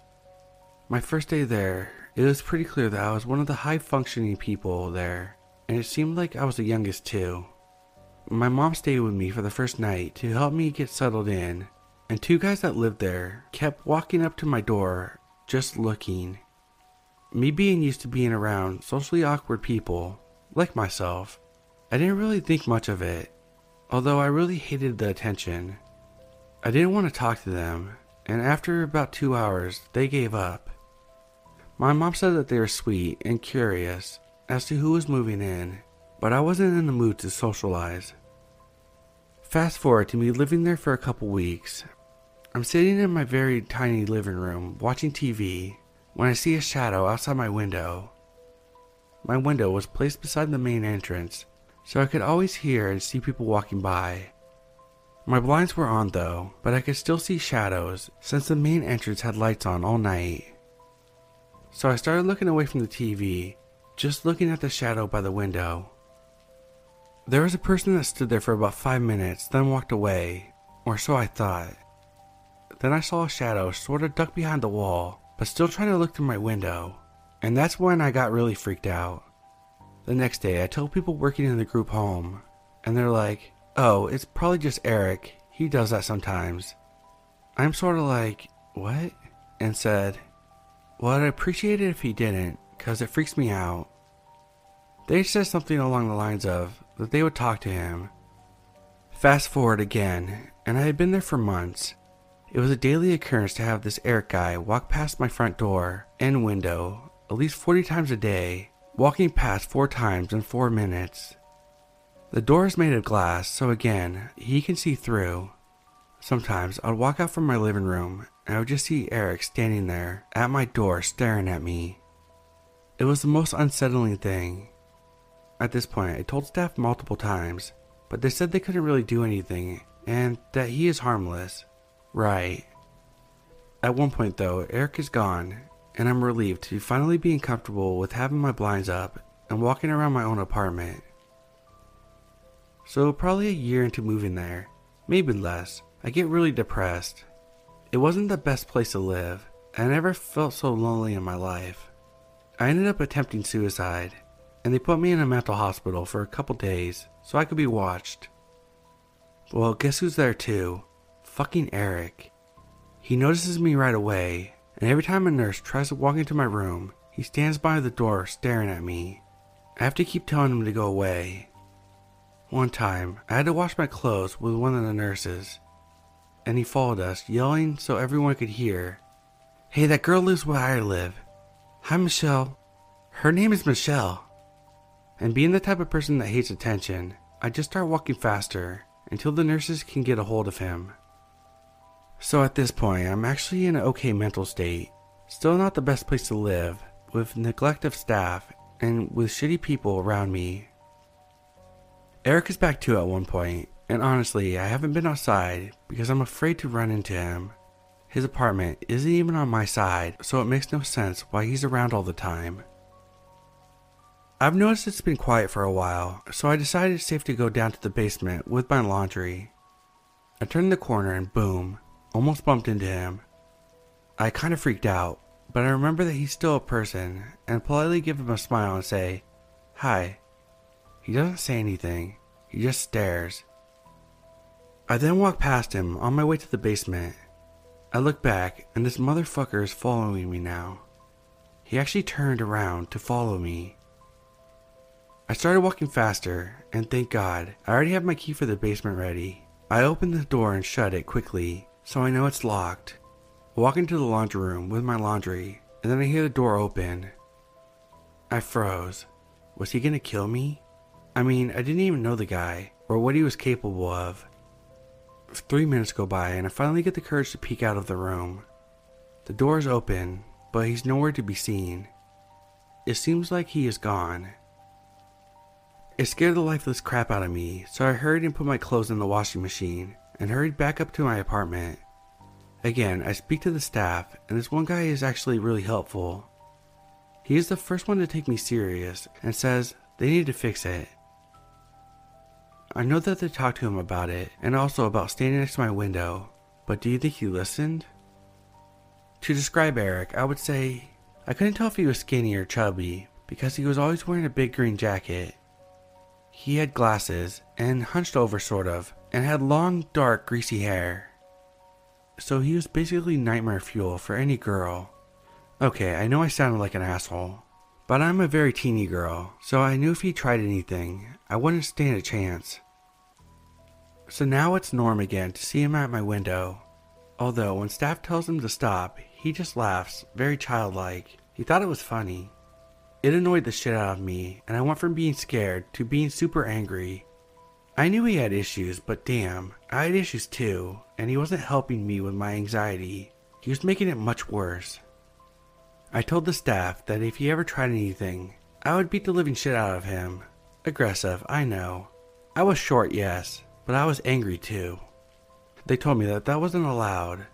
My first day there, it was pretty clear that I was one of the high functioning people there, and it seemed like I was the youngest too. My mom stayed with me for the first night to help me get settled in, and two guys that lived there kept walking up to my door just looking. Me being used to being around socially awkward people, like myself, I didn't really think much of it, although I really hated the attention. I didn't want to talk to them, and after about two hours, they gave up. My mom said that they were sweet and curious as to who was moving in, but I wasn't in the mood to socialize. Fast forward to me living there for a couple weeks. I'm sitting in my very tiny living room watching TV when I see a shadow outside my window. My window was placed beside the main entrance, so I could always hear and see people walking by. My blinds were on though, but I could still see shadows since the main entrance had lights on all night. So I started looking away from the TV, just looking at the shadow by the window. There was a person that stood there for about five minutes, then walked away, or so I thought. Then I saw a shadow sort of duck behind the wall, but still trying to look through my window. And that's when I got really freaked out. The next day, I tell people working in the group home, and they're like, oh, it's probably just Eric. He does that sometimes. I'm sort of like, what? And said, well, I'd appreciate it if he didn't, because it freaks me out. They said something along the lines of that they would talk to him. Fast forward again, and I had been there for months. It was a daily occurrence to have this Eric guy walk past my front door and window at least 40 times a day, walking past four times in four minutes. The door is made of glass, so again, he can see through. Sometimes I'd walk out from my living room and I would just see Eric standing there at my door staring at me. It was the most unsettling thing. At this point, I told staff multiple times, but they said they couldn't really do anything and that he is harmless. Right. At one point, though, Eric is gone, and I'm relieved to finally being comfortable with having my blinds up and walking around my own apartment. So, probably a year into moving there, maybe less, I get really depressed. It wasn't the best place to live, and I never felt so lonely in my life. I ended up attempting suicide, and they put me in a mental hospital for a couple days so I could be watched. Well, guess who's there too? Fucking Eric. He notices me right away, and every time a nurse tries to walk into my room, he stands by the door staring at me. I have to keep telling him to go away. One time, I had to wash my clothes with one of the nurses, and he followed us, yelling so everyone could hear Hey, that girl lives where I live. Hi, Michelle. Her name is Michelle. And being the type of person that hates attention, I just start walking faster until the nurses can get a hold of him. So at this point, I'm actually in an okay mental state. Still not the best place to live, with neglect of staff and with shitty people around me. Eric is back too at one point, and honestly, I haven't been outside because I'm afraid to run into him. His apartment isn't even on my side, so it makes no sense why he's around all the time. I've noticed it's been quiet for a while, so I decided it's safe to go down to the basement with my laundry. I turned the corner and boom, almost bumped into him. I kind of freaked out, but I remember that he's still a person and politely give him a smile and say, Hi. He doesn't say anything, he just stares. I then walk past him on my way to the basement. I look back and this motherfucker is following me now. He actually turned around to follow me. I started walking faster, and thank God, I already have my key for the basement ready. I open the door and shut it quickly, so I know it's locked. walk into the laundry room with my laundry, and then I hear the door open. I froze. Was he gonna kill me? I mean, I didn't even know the guy, or what he was capable of. Three minutes go by, and I finally get the courage to peek out of the room. The door is open, but he's nowhere to be seen. It seems like he is gone. It scared the lifeless crap out of me, so I hurried and put my clothes in the washing machine and hurried back up to my apartment. Again, I speak to the staff, and this one guy is actually really helpful. He is the first one to take me serious and says they need to fix it. I know that they talked to him about it and also about standing next to my window, but do you think he listened? To describe Eric, I would say I couldn't tell if he was skinny or chubby because he was always wearing a big green jacket. He had glasses and hunched over, sort of, and had long, dark, greasy hair. So he was basically nightmare fuel for any girl. Okay, I know I sounded like an asshole, but I'm a very teeny girl, so I knew if he tried anything, I wouldn't stand a chance. So now it's norm again to see him at my window. Although when staff tells him to stop, he just laughs, very childlike. He thought it was funny. It annoyed the shit out of me, and I went from being scared to being super angry. I knew he had issues, but damn, I had issues too, and he wasn't helping me with my anxiety. He was making it much worse. I told the staff that if he ever tried anything, I would beat the living shit out of him. Aggressive, I know. I was short, yes, but I was angry too. They told me that that wasn't allowed,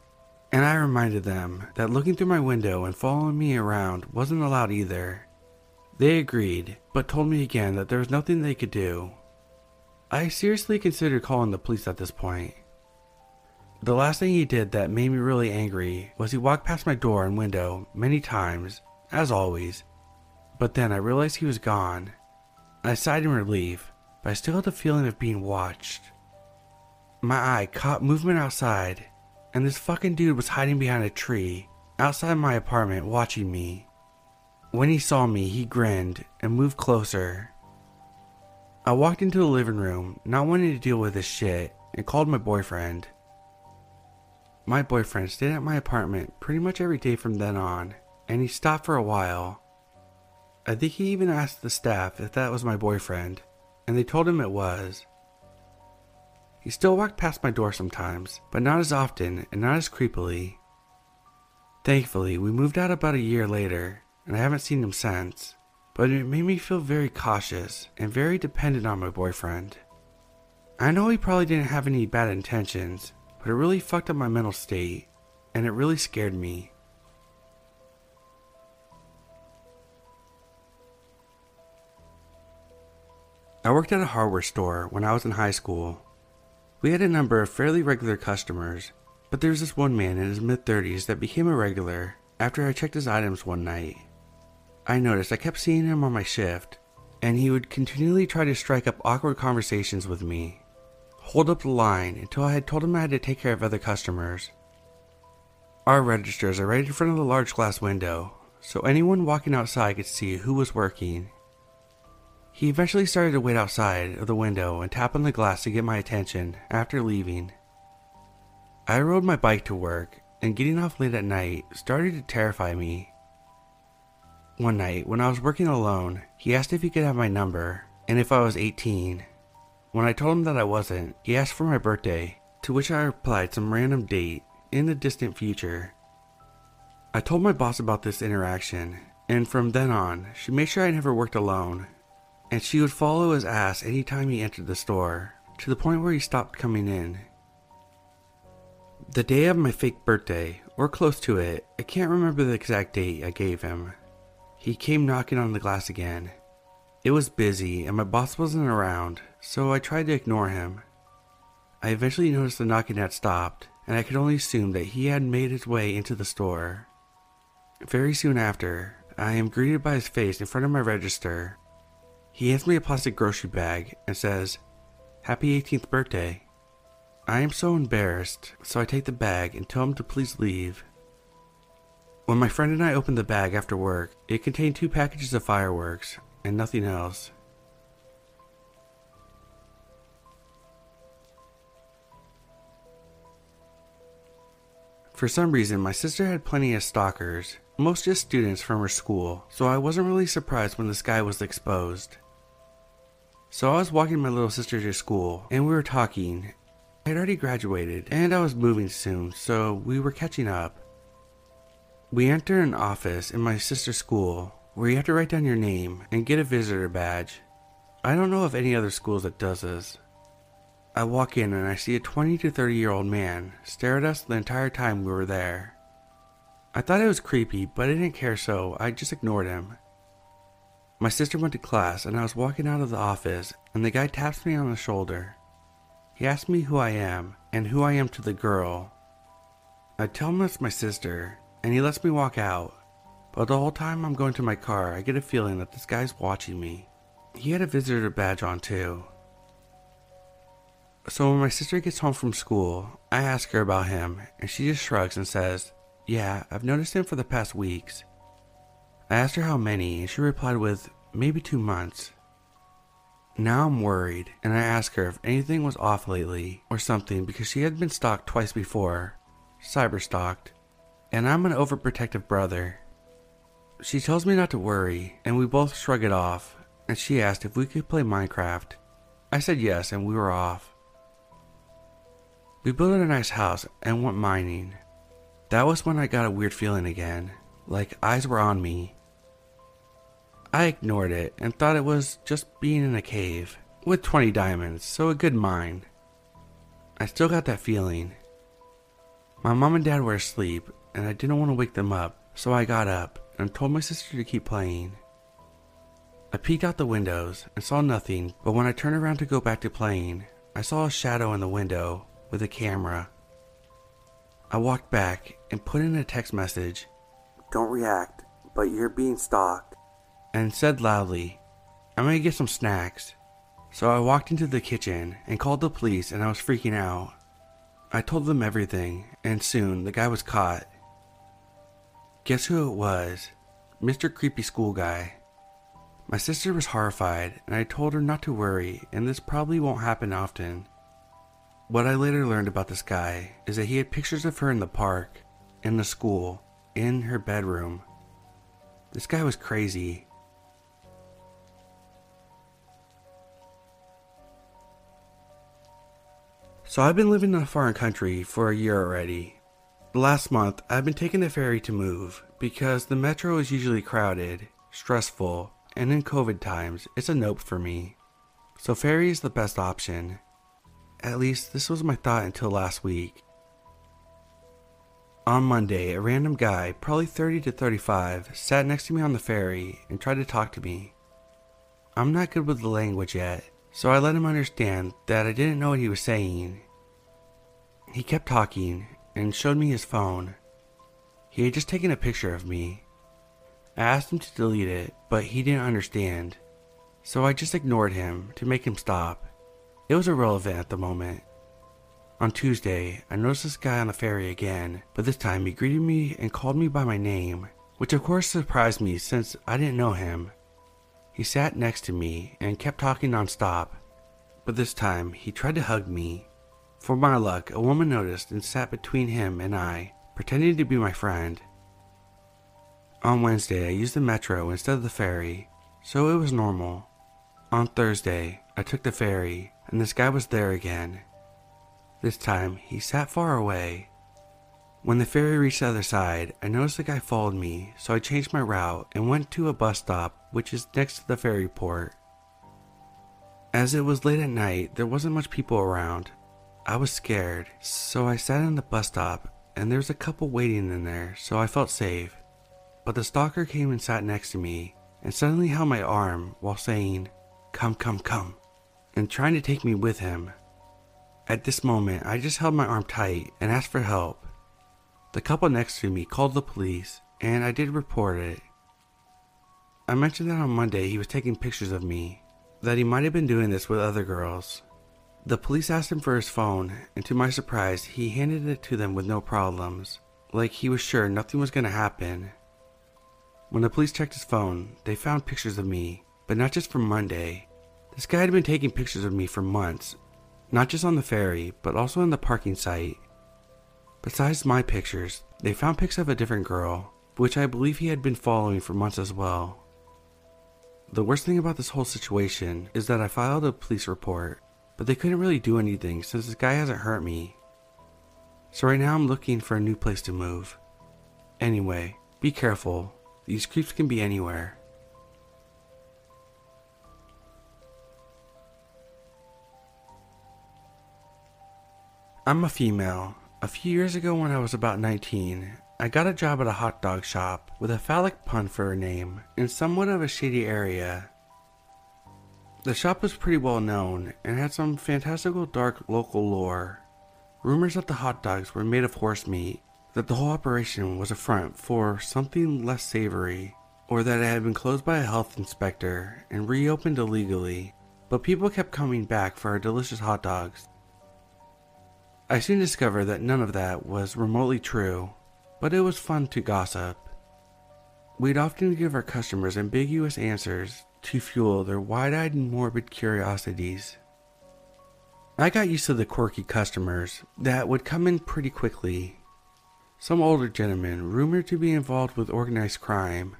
and I reminded them that looking through my window and following me around wasn't allowed either. They agreed, but told me again that there was nothing they could do. I seriously considered calling the police at this point. The last thing he did that made me really angry was he walked past my door and window many times, as always, but then I realized he was gone. I sighed in relief, but I still had the feeling of being watched. My eye caught movement outside, and this fucking dude was hiding behind a tree outside my apartment watching me. When he saw me, he grinned and moved closer. I walked into the living room, not wanting to deal with this shit, and called my boyfriend. My boyfriend stayed at my apartment pretty much every day from then on, and he stopped for a while. I think he even asked the staff if that was my boyfriend, and they told him it was. He still walked past my door sometimes, but not as often and not as creepily. Thankfully, we moved out about a year later, and I haven't seen him since. But it made me feel very cautious and very dependent on my boyfriend. I know he probably didn't have any bad intentions, but it really fucked up my mental state, and it really scared me. I worked at a hardware store when I was in high school. We had a number of fairly regular customers, but there was this one man in his mid 30s that became a regular after I checked his items one night. I noticed I kept seeing him on my shift, and he would continually try to strike up awkward conversations with me, hold up the line until I had told him I had to take care of other customers. Our registers are right in front of the large glass window, so anyone walking outside could see who was working he eventually started to wait outside of the window and tap on the glass to get my attention after leaving. I rode my bike to work, and getting off late at night started to terrify me. One night, when I was working alone, he asked if he could have my number and if I was 18. When I told him that I wasn't, he asked for my birthday, to which I replied some random date in the distant future. I told my boss about this interaction, and from then on, she made sure I never worked alone and she would follow his ass anytime he entered the store, to the point where he stopped coming in. The day of my fake birthday, or close to it, I can't remember the exact date I gave him. He came knocking on the glass again. It was busy and my boss wasn't around, so I tried to ignore him. I eventually noticed the knocking had stopped, and I could only assume that he had made his way into the store. Very soon after, I am greeted by his face in front of my register he hands me a plastic grocery bag and says, Happy 18th birthday. I am so embarrassed, so I take the bag and tell him to please leave. When my friend and I opened the bag after work, it contained two packages of fireworks and nothing else. For some reason, my sister had plenty of stalkers, most just students from her school, so I wasn't really surprised when this guy was exposed. So I was walking my little sister to school, and we were talking. I had already graduated, and I was moving soon, so we were catching up. We enter an office in my sister's school where you have to write down your name and get a visitor badge. I don't know of any other schools that does this. I walk in and I see a 20 to 30 year old man stare at us the entire time we were there. I thought it was creepy, but I didn't care so I just ignored him. My sister went to class, and I was walking out of the office, and the guy taps me on the shoulder. He asks me who I am and who I am to the girl. I tell him it's my sister, and he lets me walk out. But the whole time I'm going to my car, I get a feeling that this guy's watching me. He had a visitor badge on too. So when my sister gets home from school, I ask her about him, and she just shrugs and says, Yeah, I've noticed him for the past weeks. I asked her how many, and she replied with, maybe two months. Now I'm worried, and I ask her if anything was off lately or something because she had been stalked twice before, cyber stalked, and I'm an overprotective brother. She tells me not to worry, and we both shrug it off, and she asked if we could play Minecraft. I said yes, and we were off. We built a nice house and went mining. That was when I got a weird feeling again, like eyes were on me. I ignored it and thought it was just being in a cave with 20 diamonds, so a good mine. I still got that feeling. My mom and dad were asleep, and I didn't want to wake them up, so I got up and told my sister to keep playing. I peeked out the windows and saw nothing, but when I turned around to go back to playing, I saw a shadow in the window with a camera. I walked back and put in a text message Don't react, but you're being stalked and said loudly, I'm gonna get some snacks. So I walked into the kitchen and called the police, and I was freaking out. I told them everything, and soon the guy was caught. Guess who it was? Mr. Creepy School Guy. My sister was horrified, and I told her not to worry, and this probably won't happen often. What I later learned about this guy is that he had pictures of her in the park, in the school, in her bedroom. This guy was crazy, So I've been living in a foreign country for a year already. Last month, I've been taking the ferry to move because the metro is usually crowded, stressful, and in COVID times, it's a nope for me. So ferry is the best option. At least this was my thought until last week. On Monday, a random guy, probably 30 to 35, sat next to me on the ferry and tried to talk to me. I'm not good with the language yet, so I let him understand that I didn't know what he was saying. He kept talking and showed me his phone. He had just taken a picture of me. I asked him to delete it, but he didn't understand, so I just ignored him to make him stop. It was irrelevant at the moment. On Tuesday, I noticed this guy on the ferry again, but this time he greeted me and called me by my name, which of course surprised me since I didn't know him. He sat next to me and kept talking nonstop, but this time he tried to hug me. For my luck, a woman noticed and sat between him and I, pretending to be my friend. On Wednesday, I used the metro instead of the ferry, so it was normal. On Thursday, I took the ferry, and this guy was there again. This time, he sat far away. When the ferry reached the other side, I noticed the guy followed me, so I changed my route and went to a bus stop which is next to the ferry port. As it was late at night, there wasn't much people around. I was scared, so I sat in the bus stop and there was a couple waiting in there, so I felt safe. But the stalker came and sat next to me and suddenly held my arm while saying, Come, come, come, and trying to take me with him. At this moment, I just held my arm tight and asked for help. The couple next to me called the police, and I did report it. I mentioned that on Monday he was taking pictures of me, that he might have been doing this with other girls. The police asked him for his phone, and to my surprise, he handed it to them with no problems, like he was sure nothing was going to happen. When the police checked his phone, they found pictures of me, but not just from Monday. This guy had been taking pictures of me for months not just on the ferry, but also in the parking site. Besides my pictures, they found pics of a different girl, which I believe he had been following for months as well. The worst thing about this whole situation is that I filed a police report, but they couldn't really do anything since this guy hasn't hurt me. So right now I'm looking for a new place to move. Anyway, be careful, these creeps can be anywhere. I'm a female. A few years ago, when I was about 19, I got a job at a hot dog shop with a phallic pun for a name in somewhat of a shady area. The shop was pretty well known and had some fantastical dark local lore. Rumors that the hot dogs were made of horse meat, that the whole operation was a front for something less savory, or that it had been closed by a health inspector and reopened illegally. But people kept coming back for our delicious hot dogs I soon discovered that none of that was remotely true, but it was fun to gossip. We'd often give our customers ambiguous answers to fuel their wide eyed and morbid curiosities. I got used to the quirky customers that would come in pretty quickly. Some older gentlemen rumored to be involved with organized crime,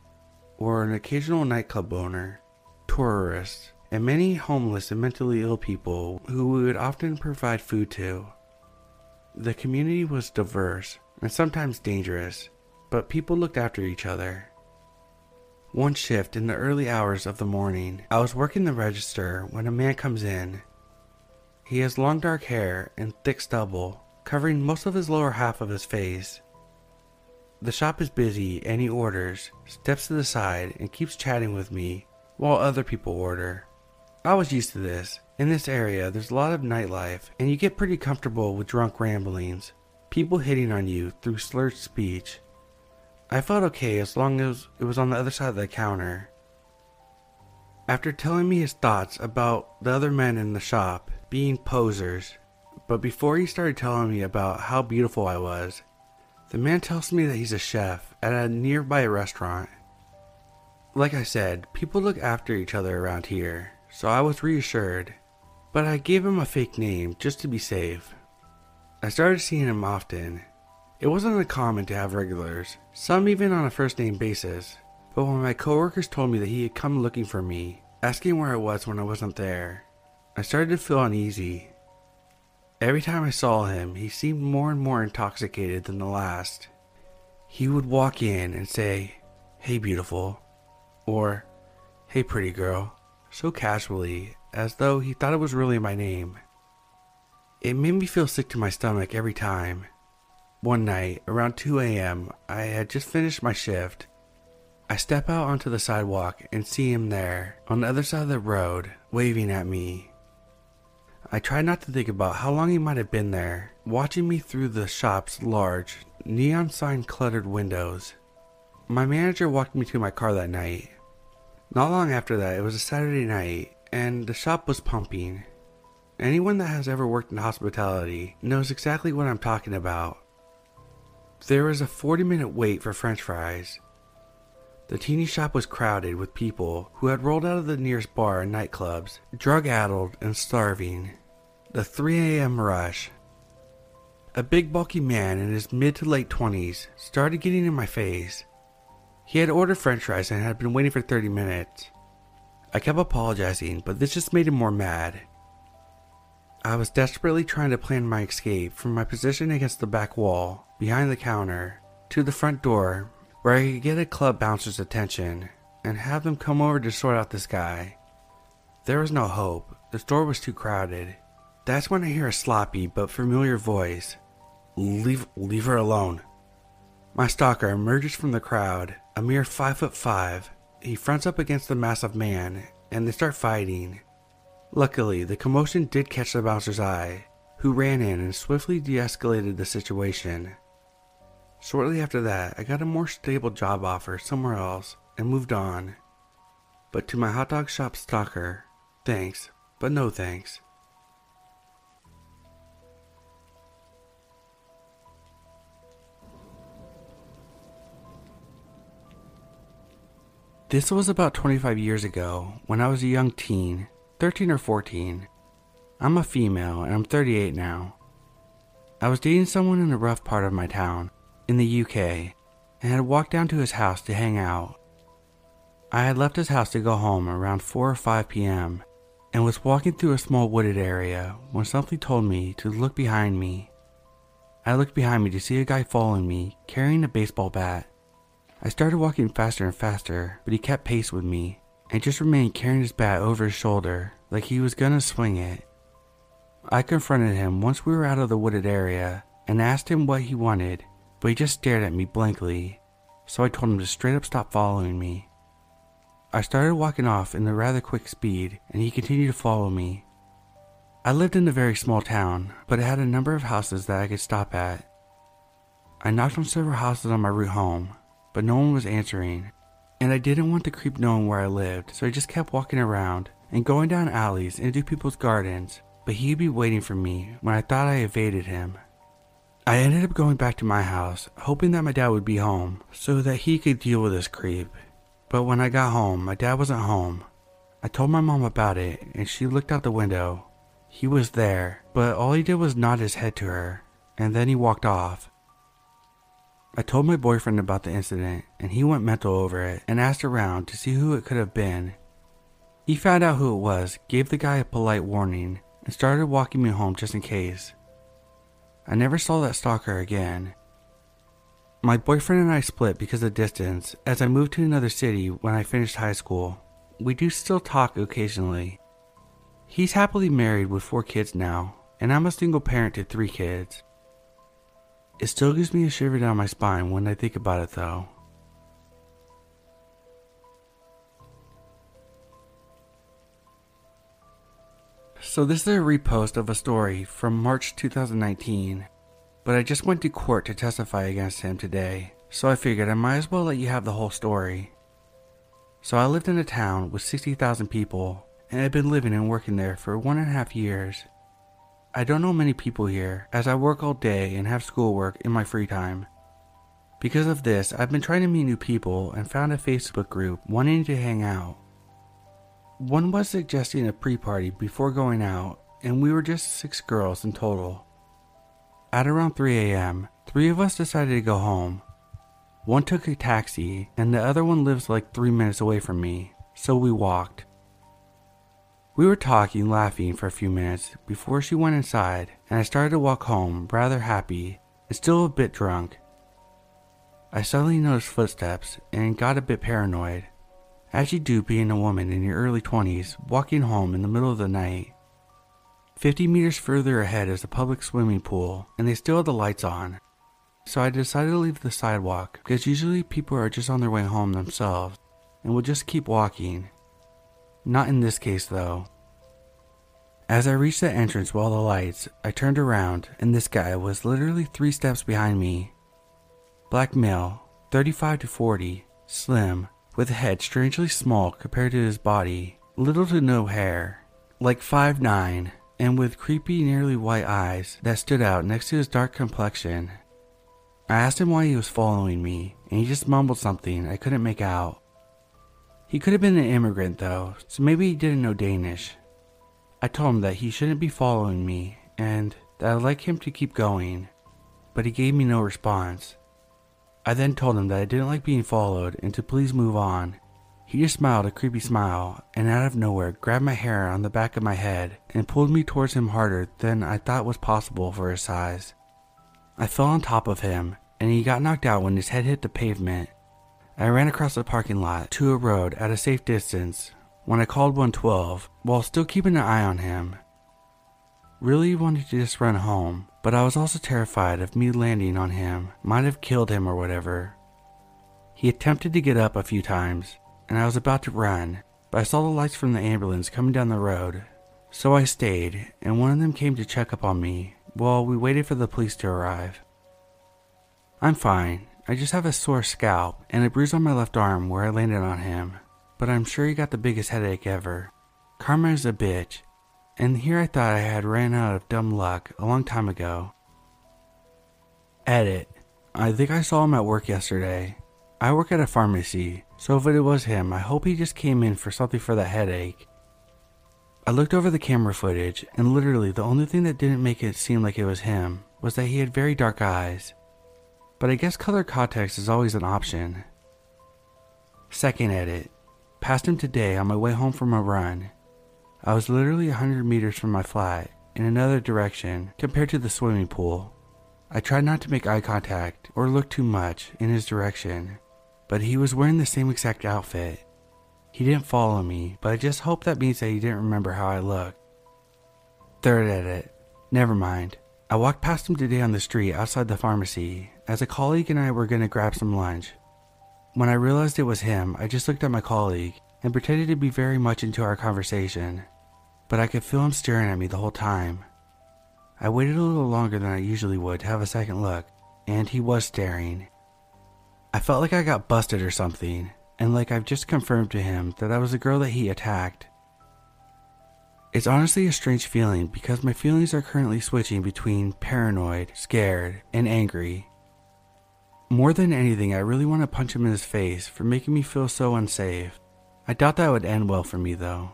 or an occasional nightclub owner, tourists, and many homeless and mentally ill people who we would often provide food to. The community was diverse and sometimes dangerous, but people looked after each other. One shift in the early hours of the morning, I was working the register when a man comes in. He has long dark hair and thick stubble, covering most of his lower half of his face. The shop is busy and he orders, steps to the side, and keeps chatting with me while other people order. I was used to this. In this area, there's a lot of nightlife, and you get pretty comfortable with drunk ramblings, people hitting on you through slurred speech. I felt okay as long as it was on the other side of the counter. After telling me his thoughts about the other men in the shop being posers, but before he started telling me about how beautiful I was, the man tells me that he's a chef at a nearby restaurant. Like I said, people look after each other around here so I was reassured, but I gave him a fake name just to be safe. I started seeing him often. It wasn't uncommon to have regulars, some even on a first name basis, but when my coworkers told me that he had come looking for me, asking where I was when I wasn't there, I started to feel uneasy. Every time I saw him, he seemed more and more intoxicated than the last. He would walk in and say, Hey, beautiful, or Hey, pretty girl, so casually, as though he thought it was really my name. It made me feel sick to my stomach every time. One night, around 2 a.m., I had just finished my shift. I step out onto the sidewalk and see him there, on the other side of the road, waving at me. I try not to think about how long he might have been there, watching me through the shop's large, neon sign cluttered windows. My manager walked me to my car that night. Not long after that, it was a Saturday night, and the shop was pumping. Anyone that has ever worked in hospitality knows exactly what I'm talking about. There was a 40 minute wait for french fries. The teeny shop was crowded with people who had rolled out of the nearest bar and nightclubs, drug addled and starving. The 3 a.m. rush. A big bulky man in his mid to late 20s started getting in my face. He had ordered french fries and had been waiting for 30 minutes. I kept apologizing, but this just made him more mad. I was desperately trying to plan my escape from my position against the back wall, behind the counter, to the front door, where I could get a club bouncer's attention and have them come over to sort out this guy. There was no hope. The store was too crowded. That's when I hear a sloppy but familiar voice. Leave, leave her alone. My stalker emerges from the crowd, a mere five foot five. He fronts up against the massive man, and they start fighting. Luckily, the commotion did catch the bouncer's eye, who ran in and swiftly de escalated the situation. Shortly after that, I got a more stable job offer somewhere else and moved on. But to my hot dog shop stalker, thanks, but no thanks. This was about 25 years ago when I was a young teen, 13 or 14. I'm a female and I'm 38 now. I was dating someone in a rough part of my town, in the UK, and had walked down to his house to hang out. I had left his house to go home around 4 or 5 p.m. and was walking through a small wooded area when something told me to look behind me. I looked behind me to see a guy following me carrying a baseball bat. I started walking faster and faster, but he kept pace with me and just remained carrying his bat over his shoulder like he was gonna swing it. I confronted him once we were out of the wooded area and asked him what he wanted, but he just stared at me blankly, so I told him to straight up stop following me. I started walking off in a rather quick speed and he continued to follow me. I lived in a very small town, but it had a number of houses that I could stop at. I knocked on several houses on my route home, but no one was answering, and I didn't want the creep knowing where I lived, so I just kept walking around and going down alleys into people's gardens, but he'd be waiting for me when I thought I evaded him. I ended up going back to my house, hoping that my dad would be home so that he could deal with this creep. But when I got home, my dad wasn't home. I told my mom about it, and she looked out the window. He was there, but all he did was nod his head to her, and then he walked off. I told my boyfriend about the incident, and he went mental over it and asked around to see who it could have been. He found out who it was, gave the guy a polite warning, and started walking me home just in case. I never saw that stalker again. My boyfriend and I split because of distance as I moved to another city when I finished high school. We do still talk occasionally. He's happily married with four kids now, and I'm a single parent to three kids. It still gives me a shiver down my spine when I think about it, though. So, this is a repost of a story from March 2019, but I just went to court to testify against him today, so I figured I might as well let you have the whole story. So, I lived in a town with 60,000 people, and I've been living and working there for one and a half years. I don't know many people here, as I work all day and have schoolwork in my free time. Because of this, I've been trying to meet new people and found a Facebook group wanting to hang out. One was suggesting a pre party before going out, and we were just six girls in total. At around 3 a.m., three of us decided to go home. One took a taxi, and the other one lives like three minutes away from me, so we walked. We were talking, laughing for a few minutes before she went inside, and I started to walk home rather happy and still a bit drunk. I suddenly noticed footsteps and got a bit paranoid. as you do being a woman in your early 20s walking home in the middle of the night. 50 meters further ahead is a public swimming pool, and they still have the lights on. So I decided to leave the sidewalk because usually people are just on their way home themselves and will just keep walking. Not in this case though. As I reached the entrance all the lights, I turned around and this guy was literally three steps behind me. Black male, 35 to 40, slim, with a head strangely small compared to his body, little to no hair, like 5'9, and with creepy, nearly white eyes that stood out next to his dark complexion. I asked him why he was following me, and he just mumbled something I couldn't make out. He could have been an immigrant though, so maybe he didn't know Danish. I told him that he shouldn't be following me and that I'd like him to keep going, but he gave me no response. I then told him that I didn't like being followed and to please move on. He just smiled a creepy smile and out of nowhere grabbed my hair on the back of my head and pulled me towards him harder than I thought was possible for his size. I fell on top of him and he got knocked out when his head hit the pavement. I ran across the parking lot to a road at a safe distance when I called 112 while still keeping an eye on him. Really wanted to just run home, but I was also terrified of me landing on him might have killed him or whatever. He attempted to get up a few times, and I was about to run, but I saw the lights from the ambulance coming down the road. So I stayed, and one of them came to check up on me while we waited for the police to arrive. I'm fine. I just have a sore scalp and a bruise on my left arm where I landed on him but I'm sure he got the biggest headache ever. Karma is a bitch, and here I thought I had ran out of dumb luck a long time ago. Edit. I think I saw him at work yesterday. I work at a pharmacy, so if it was him, I hope he just came in for something for that headache. I looked over the camera footage, and literally the only thing that didn't make it seem like it was him was that he had very dark eyes. But I guess color context is always an option. Second edit. Passed him today on my way home from a run. I was literally 100 meters from my flat in another direction compared to the swimming pool. I tried not to make eye contact or look too much in his direction, but he was wearing the same exact outfit. He didn't follow me, but I just hope that means that he didn't remember how I looked. Third edit. Never mind. I walked past him today on the street outside the pharmacy as a colleague and I were going to grab some lunch. When I realized it was him, I just looked at my colleague and pretended to be very much into our conversation, but I could feel him staring at me the whole time. I waited a little longer than I usually would to have a second look, and he was staring. I felt like I got busted or something, and like I've just confirmed to him that I was the girl that he attacked. It's honestly a strange feeling because my feelings are currently switching between paranoid, scared, and angry. More than anything, I really want to punch him in his face for making me feel so unsafe. I doubt that would end well for me though.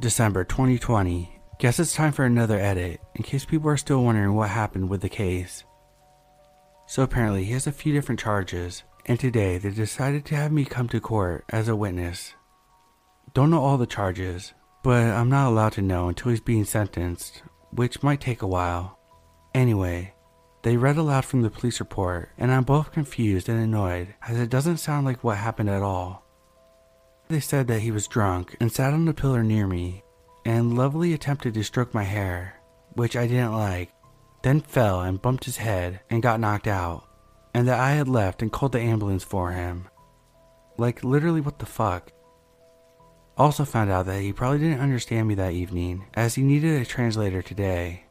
December 2020. Guess it's time for another edit, in case people are still wondering what happened with the case. So apparently, he has a few different charges, and today they decided to have me come to court as a witness. Don't know all the charges, but I'm not allowed to know until he's being sentenced, which might take a while. Anyway, they read aloud from the police report, and I'm both confused and annoyed as it doesn't sound like what happened at all. They said that he was drunk and sat on a pillar near me, and Lovely attempted to stroke my hair, which I didn't like, then fell and bumped his head and got knocked out, and that I had left and called the ambulance for him. Like, literally, what the fuck? Also found out that he probably didn't understand me that evening, as he needed a translator today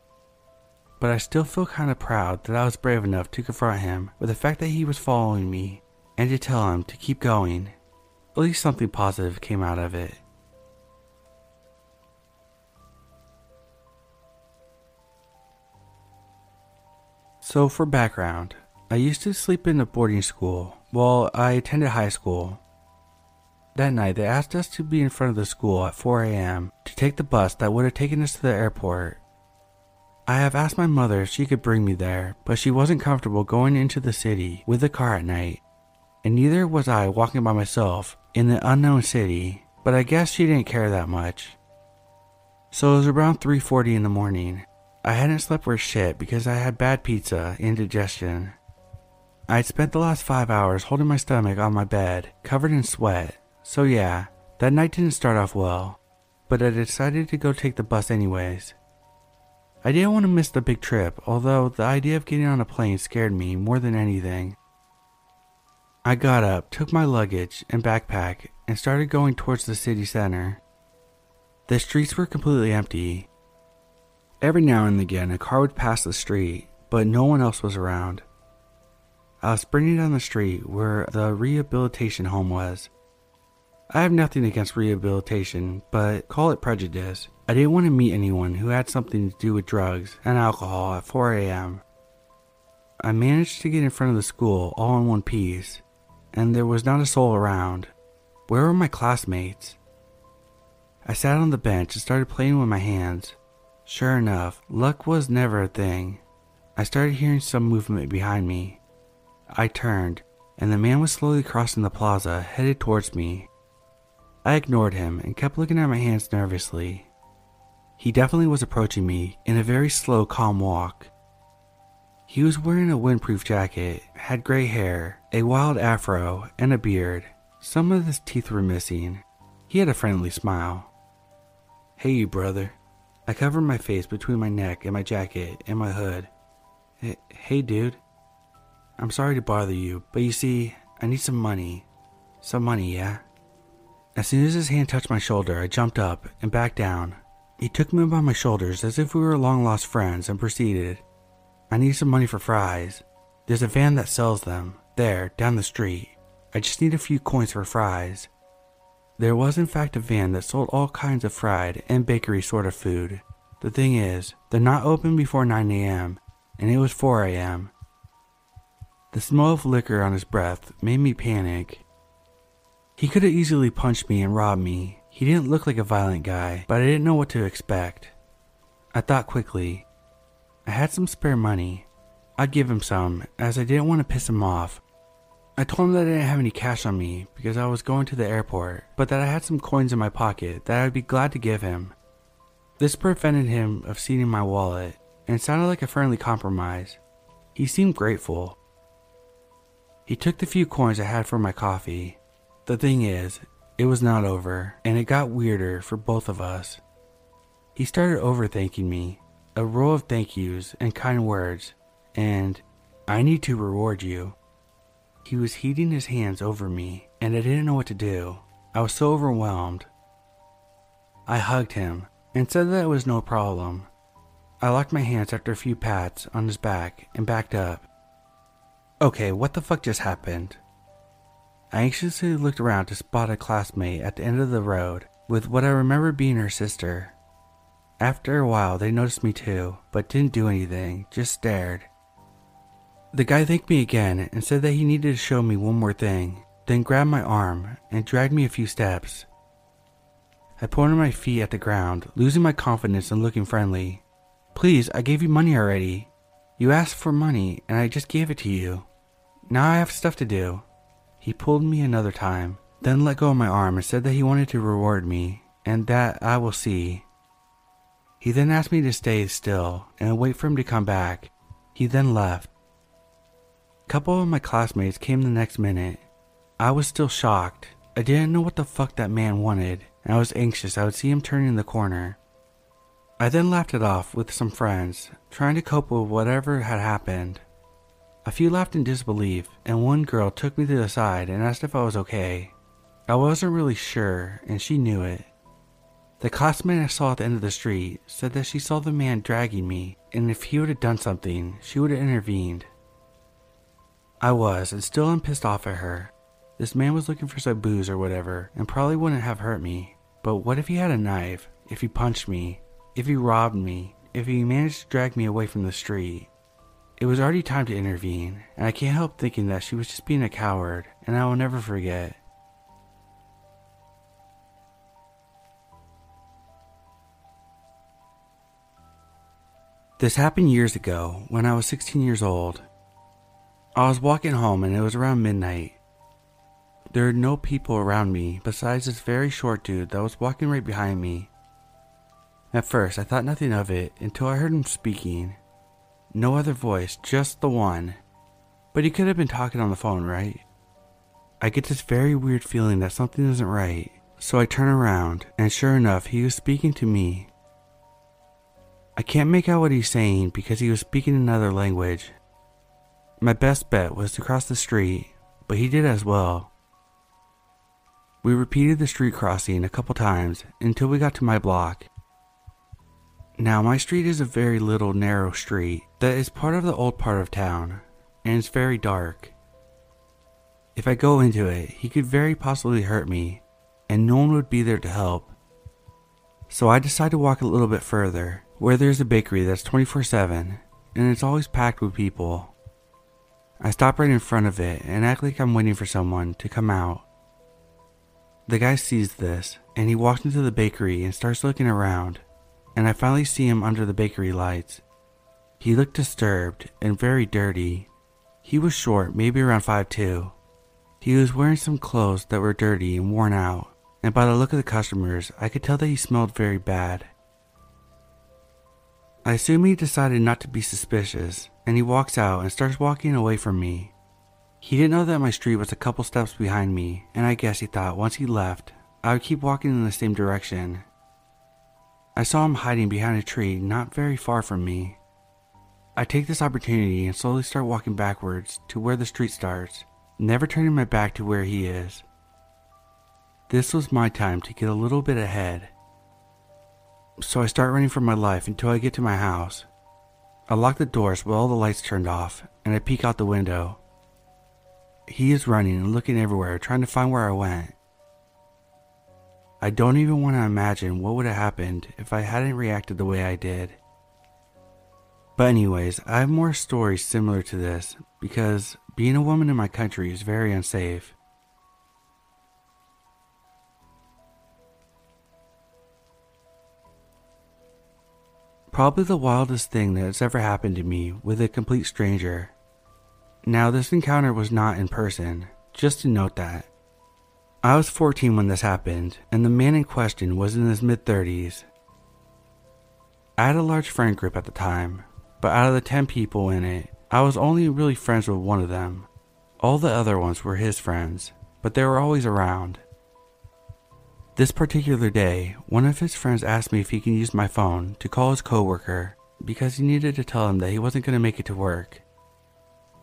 but I still feel kind of proud that I was brave enough to confront him with the fact that he was following me and to tell him to keep going. At least something positive came out of it. So, for background, I used to sleep in a boarding school while I attended high school. That night, they asked us to be in front of the school at 4 a.m. to take the bus that would have taken us to the airport. I have asked my mother if she could bring me there, but she wasn't comfortable going into the city with a car at night, and neither was I walking by myself in the unknown city, but I guess she didn't care that much. So it was around 3:40 in the morning. I hadn't slept worth shit because I had bad pizza, indigestion. I had spent the last 5 hours holding my stomach on my bed, covered in sweat, So, yeah, that night didn't start off well, but I decided to go take the bus anyways. I didn't want to miss the big trip, although the idea of getting on a plane scared me more than anything. I got up, took my luggage and backpack, and started going towards the city center. The streets were completely empty. Every now and again, a car would pass the street, but no one else was around. I was sprinting down the street where the rehabilitation home was. I have nothing against rehabilitation, but call it prejudice. I didn't want to meet anyone who had something to do with drugs and alcohol at 4 a.m. I managed to get in front of the school all in one piece, and there was not a soul around. Where were my classmates? I sat on the bench and started playing with my hands. Sure enough, luck was never a thing. I started hearing some movement behind me. I turned, and the man was slowly crossing the plaza, headed towards me. I ignored him and kept looking at my hands nervously. He definitely was approaching me in a very slow, calm walk. He was wearing a windproof jacket, had gray hair, a wild afro, and a beard. Some of his teeth were missing. He had a friendly smile. Hey, you brother. I covered my face between my neck and my jacket and my hood. Hey, dude. I'm sorry to bother you, but you see, I need some money. Some money, yeah? As soon as his hand touched my shoulder, I jumped up and backed down, he took me by my shoulders as if we were long lost friends and proceeded. I need some money for fries. There's a van that sells them, there, down the street. I just need a few coins for fries. There was, in fact, a van that sold all kinds of fried and bakery sort of food. The thing is, they're not open before 9 a.m., and it was 4 a.m. The smell of liquor on his breath made me panic. He could have easily punched me and robbed me, he didn't look like a violent guy, but I didn't know what to expect. I thought quickly. I had some spare money. I'd give him some, as I didn't want to piss him off. I told him that I didn't have any cash on me because I was going to the airport, but that I had some coins in my pocket that I'd be glad to give him. This prevented him of seeing my wallet and sounded like a friendly compromise. He seemed grateful. He took the few coins I had for my coffee. The thing is, it was not over, and it got weirder for both of us. He started overthanking me, a row of thank yous and kind words, and I need to reward you. He was heating his hands over me, and I didn't know what to do. I was so overwhelmed. I hugged him and said that it was no problem. I locked my hands after a few pats on his back and backed up. Okay, what the fuck just happened? I anxiously looked around to spot a classmate at the end of the road with what I remember being her sister. After a while, they noticed me too, but didn't do anything, just stared. The guy thanked me again and said that he needed to show me one more thing, then grabbed my arm and dragged me a few steps. I pointed my feet at the ground, losing my confidence and looking friendly. Please, I gave you money already. You asked for money and I just gave it to you. Now I have stuff to do. He pulled me another time, then let go of my arm and said that he wanted to reward me, and that I will see. He then asked me to stay still and wait for him to come back. He then left. A couple of my classmates came the next minute. I was still shocked. I didn't know what the fuck that man wanted, and I was anxious I would see him turning the corner. I then laughed it off with some friends, trying to cope with whatever had happened. A few laughed in disbelief, and one girl took me to the side and asked if I was okay. I wasn't really sure, and she knew it. The classmate I saw at the end of the street said that she saw the man dragging me, and if he would have done something, she would have intervened. I was, and still am pissed off at her. This man was looking for some booze or whatever, and probably wouldn't have hurt me. But what if he had a knife? If he punched me? If he robbed me? If he managed to drag me away from the street? It was already time to intervene, and I can't help thinking that she was just being a coward, and I will never forget. This happened years ago when I was 16 years old. I was walking home and it was around midnight. There were no people around me besides this very short dude that was walking right behind me. At first, I thought nothing of it until I heard him speaking. No other voice, just the one. But he could have been talking on the phone, right? I get this very weird feeling that something isn't right. So I turn around, and sure enough, he was speaking to me. I can't make out what he's saying because he was speaking another language. My best bet was to cross the street, but he did as well. We repeated the street crossing a couple times until we got to my block. Now, my street is a very little narrow street that is part of the old part of town, and it's very dark. If I go into it, he could very possibly hurt me, and no one would be there to help. So I decide to walk a little bit further, where there's a bakery that's 24 7, and it's always packed with people. I stop right in front of it and act like I'm waiting for someone to come out. The guy sees this, and he walks into the bakery and starts looking around, and I finally see him under the bakery lights. He looked disturbed and very dirty. He was short, maybe around 5'2. He was wearing some clothes that were dirty and worn out, and by the look of the customers, I could tell that he smelled very bad. I assume he decided not to be suspicious, and he walks out and starts walking away from me. He didn't know that my street was a couple steps behind me, and I guess he thought once he left, I would keep walking in the same direction. I saw him hiding behind a tree not very far from me. I take this opportunity and slowly start walking backwards to where the street starts, never turning my back to where he is. This was my time to get a little bit ahead. So I start running for my life until I get to my house. I lock the doors with all the lights turned off and I peek out the window. He is running and looking everywhere, trying to find where I went. I don't even want to imagine what would have happened if I hadn't reacted the way I did. But, anyways, I have more stories similar to this because being a woman in my country is very unsafe. Probably the wildest thing that has ever happened to me with a complete stranger. Now, this encounter was not in person, just to note that. I was 14 when this happened, and the man in question was in his mid 30s. I had a large friend group at the time, but out of the 10 people in it, I was only really friends with one of them. All the other ones were his friends, but they were always around. This particular day, one of his friends asked me if he can use my phone to call his coworker because he needed to tell him that he wasn't going to make it to work.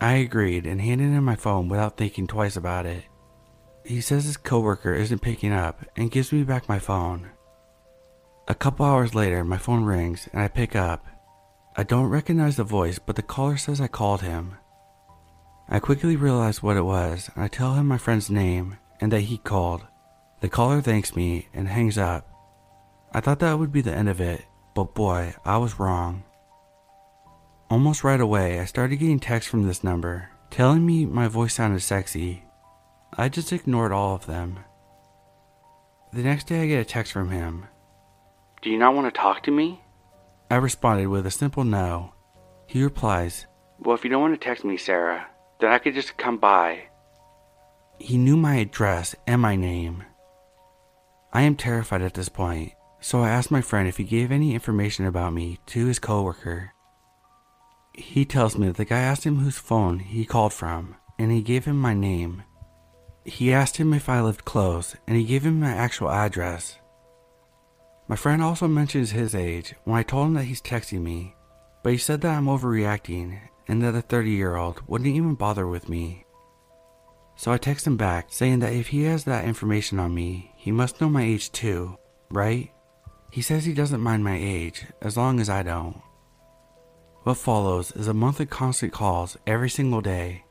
I agreed and handed him my phone without thinking twice about it. He says his coworker isn't picking up and gives me back my phone. A couple hours later, my phone rings and I pick up. I don't recognize the voice, but the caller says I called him. I quickly realize what it was and I tell him my friend's name and that he called. The caller thanks me and hangs up. I thought that would be the end of it, but boy, I was wrong. Almost right away, I started getting texts from this number telling me my voice sounded sexy I just ignored all of them. The next day, I get a text from him. Do you not want to talk to me? I responded with a simple no. He replies, Well, if you don't want to text me, Sarah, then I could just come by. He knew my address and my name. I am terrified at this point, so I asked my friend if he gave any information about me to his coworker. He tells me that the guy asked him whose phone he called from, and he gave him my name. He asked him if I lived close, and he gave him my actual address. My friend also mentions his age when I told him that he's texting me, but he said that I'm overreacting and that a 30 year old wouldn't even bother with me. So I text him back saying that if he has that information on me, he must know my age too, right? He says he doesn't mind my age as long as I don't. What follows is a month of constant calls every single day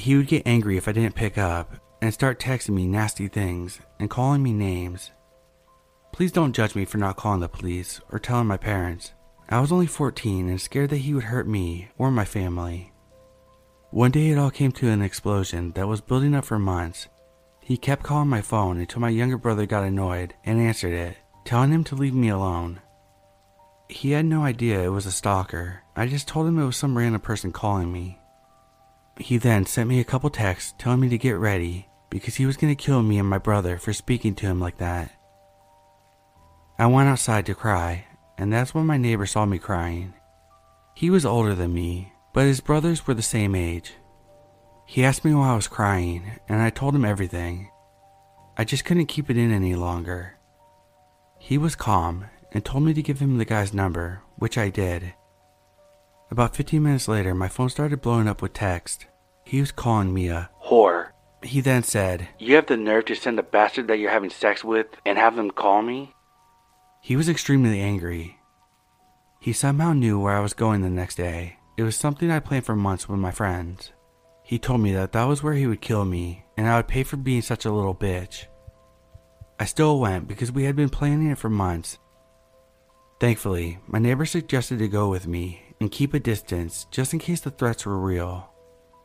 he would get angry if I didn't pick up and start texting me nasty things and calling me names. Please don't judge me for not calling the police or telling my parents. I was only 14 and scared that he would hurt me or my family. One day it all came to an explosion that was building up for months. He kept calling my phone until my younger brother got annoyed and answered it, telling him to leave me alone. He had no idea it was a stalker. I just told him it was some random person calling me. He then sent me a couple texts telling me to get ready because he was going to kill me and my brother for speaking to him like that. I went outside to cry, and that's when my neighbor saw me crying. He was older than me, but his brothers were the same age. He asked me why I was crying, and I told him everything. I just couldn't keep it in any longer. He was calm and told me to give him the guy's number, which I did. About 15 minutes later, my phone started blowing up with text. He was calling me a whore. He then said, You have the nerve to send the bastard that you're having sex with and have them call me? He was extremely angry. He somehow knew where I was going the next day. It was something I planned for months with my friends. He told me that that was where he would kill me, and I would pay for being such a little bitch. I still went because we had been planning it for months. Thankfully, my neighbor suggested to go with me and keep a distance just in case the threats were real.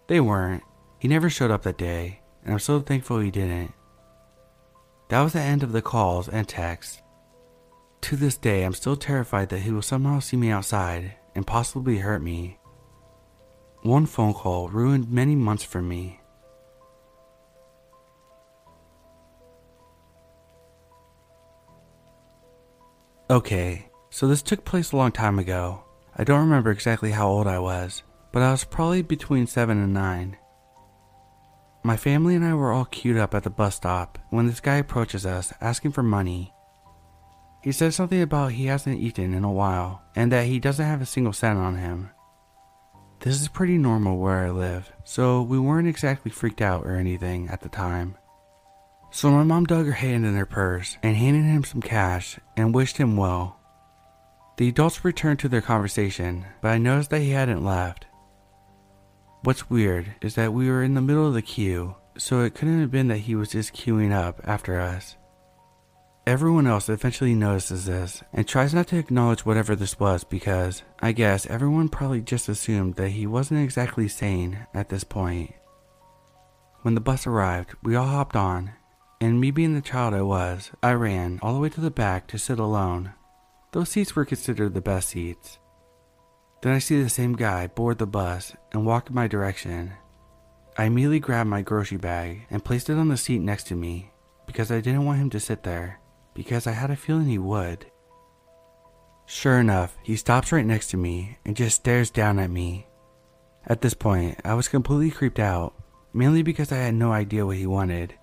They weren't. He never showed up that day, and I'm so thankful he didn't. That was the end of the calls and texts. To this day, I'm still terrified that he will somehow see me outside and possibly hurt me. One phone call ruined many months for me. Okay, so this took place a long time ago. I don't remember exactly how old I was, but I was probably between 7 and 9. My family and I were all queued up at the bus stop when this guy approaches us asking for money. He says something about he hasn't eaten in a while and that he doesn't have a single cent on him. This is pretty normal where I live, so we weren't exactly freaked out or anything at the time. So my mom dug her hand in her purse and handed him some cash and wished him well. The adults returned to their conversation, but I noticed that he hadn't left. What's weird is that we were in the middle of the queue, so it couldn't have been that he was just queuing up after us. Everyone else eventually notices this and tries not to acknowledge whatever this was because I guess everyone probably just assumed that he wasn't exactly sane at this point. When the bus arrived, we all hopped on, and me being the child I was, I ran all the way to the back to sit alone. Those seats were considered the best seats. Then I see the same guy board the bus and walk in my direction. I immediately grabbed my grocery bag and placed it on the seat next to me because I didn't want him to sit there, because I had a feeling he would. Sure enough, he stops right next to me and just stares down at me. At this point, I was completely creeped out, mainly because I had no idea what he wanted.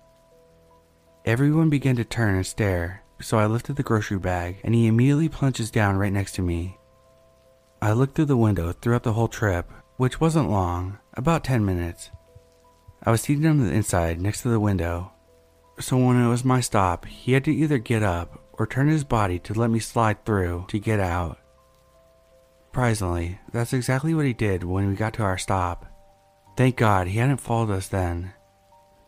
Everyone began to turn and stare, so I lifted the grocery bag and he immediately plunges down right next to me. I looked through the window throughout the whole trip, which wasn't long, about 10 minutes. I was seated on the inside next to the window, so when it was my stop, he had to either get up or turn his body to let me slide through to get out. Surprisingly, that's exactly what he did when we got to our stop. Thank God he hadn't followed us then.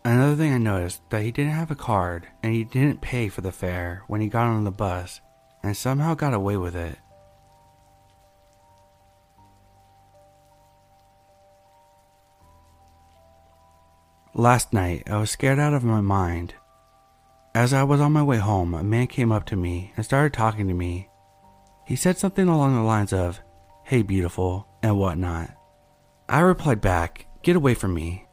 Another thing I noticed that he didn't have a card and he didn't pay for the fare when he got on the bus and somehow got away with it. Last night, I was scared out of my mind. As I was on my way home, a man came up to me and started talking to me. He said something along the lines of, Hey, beautiful, and whatnot. I replied back, Get away from me.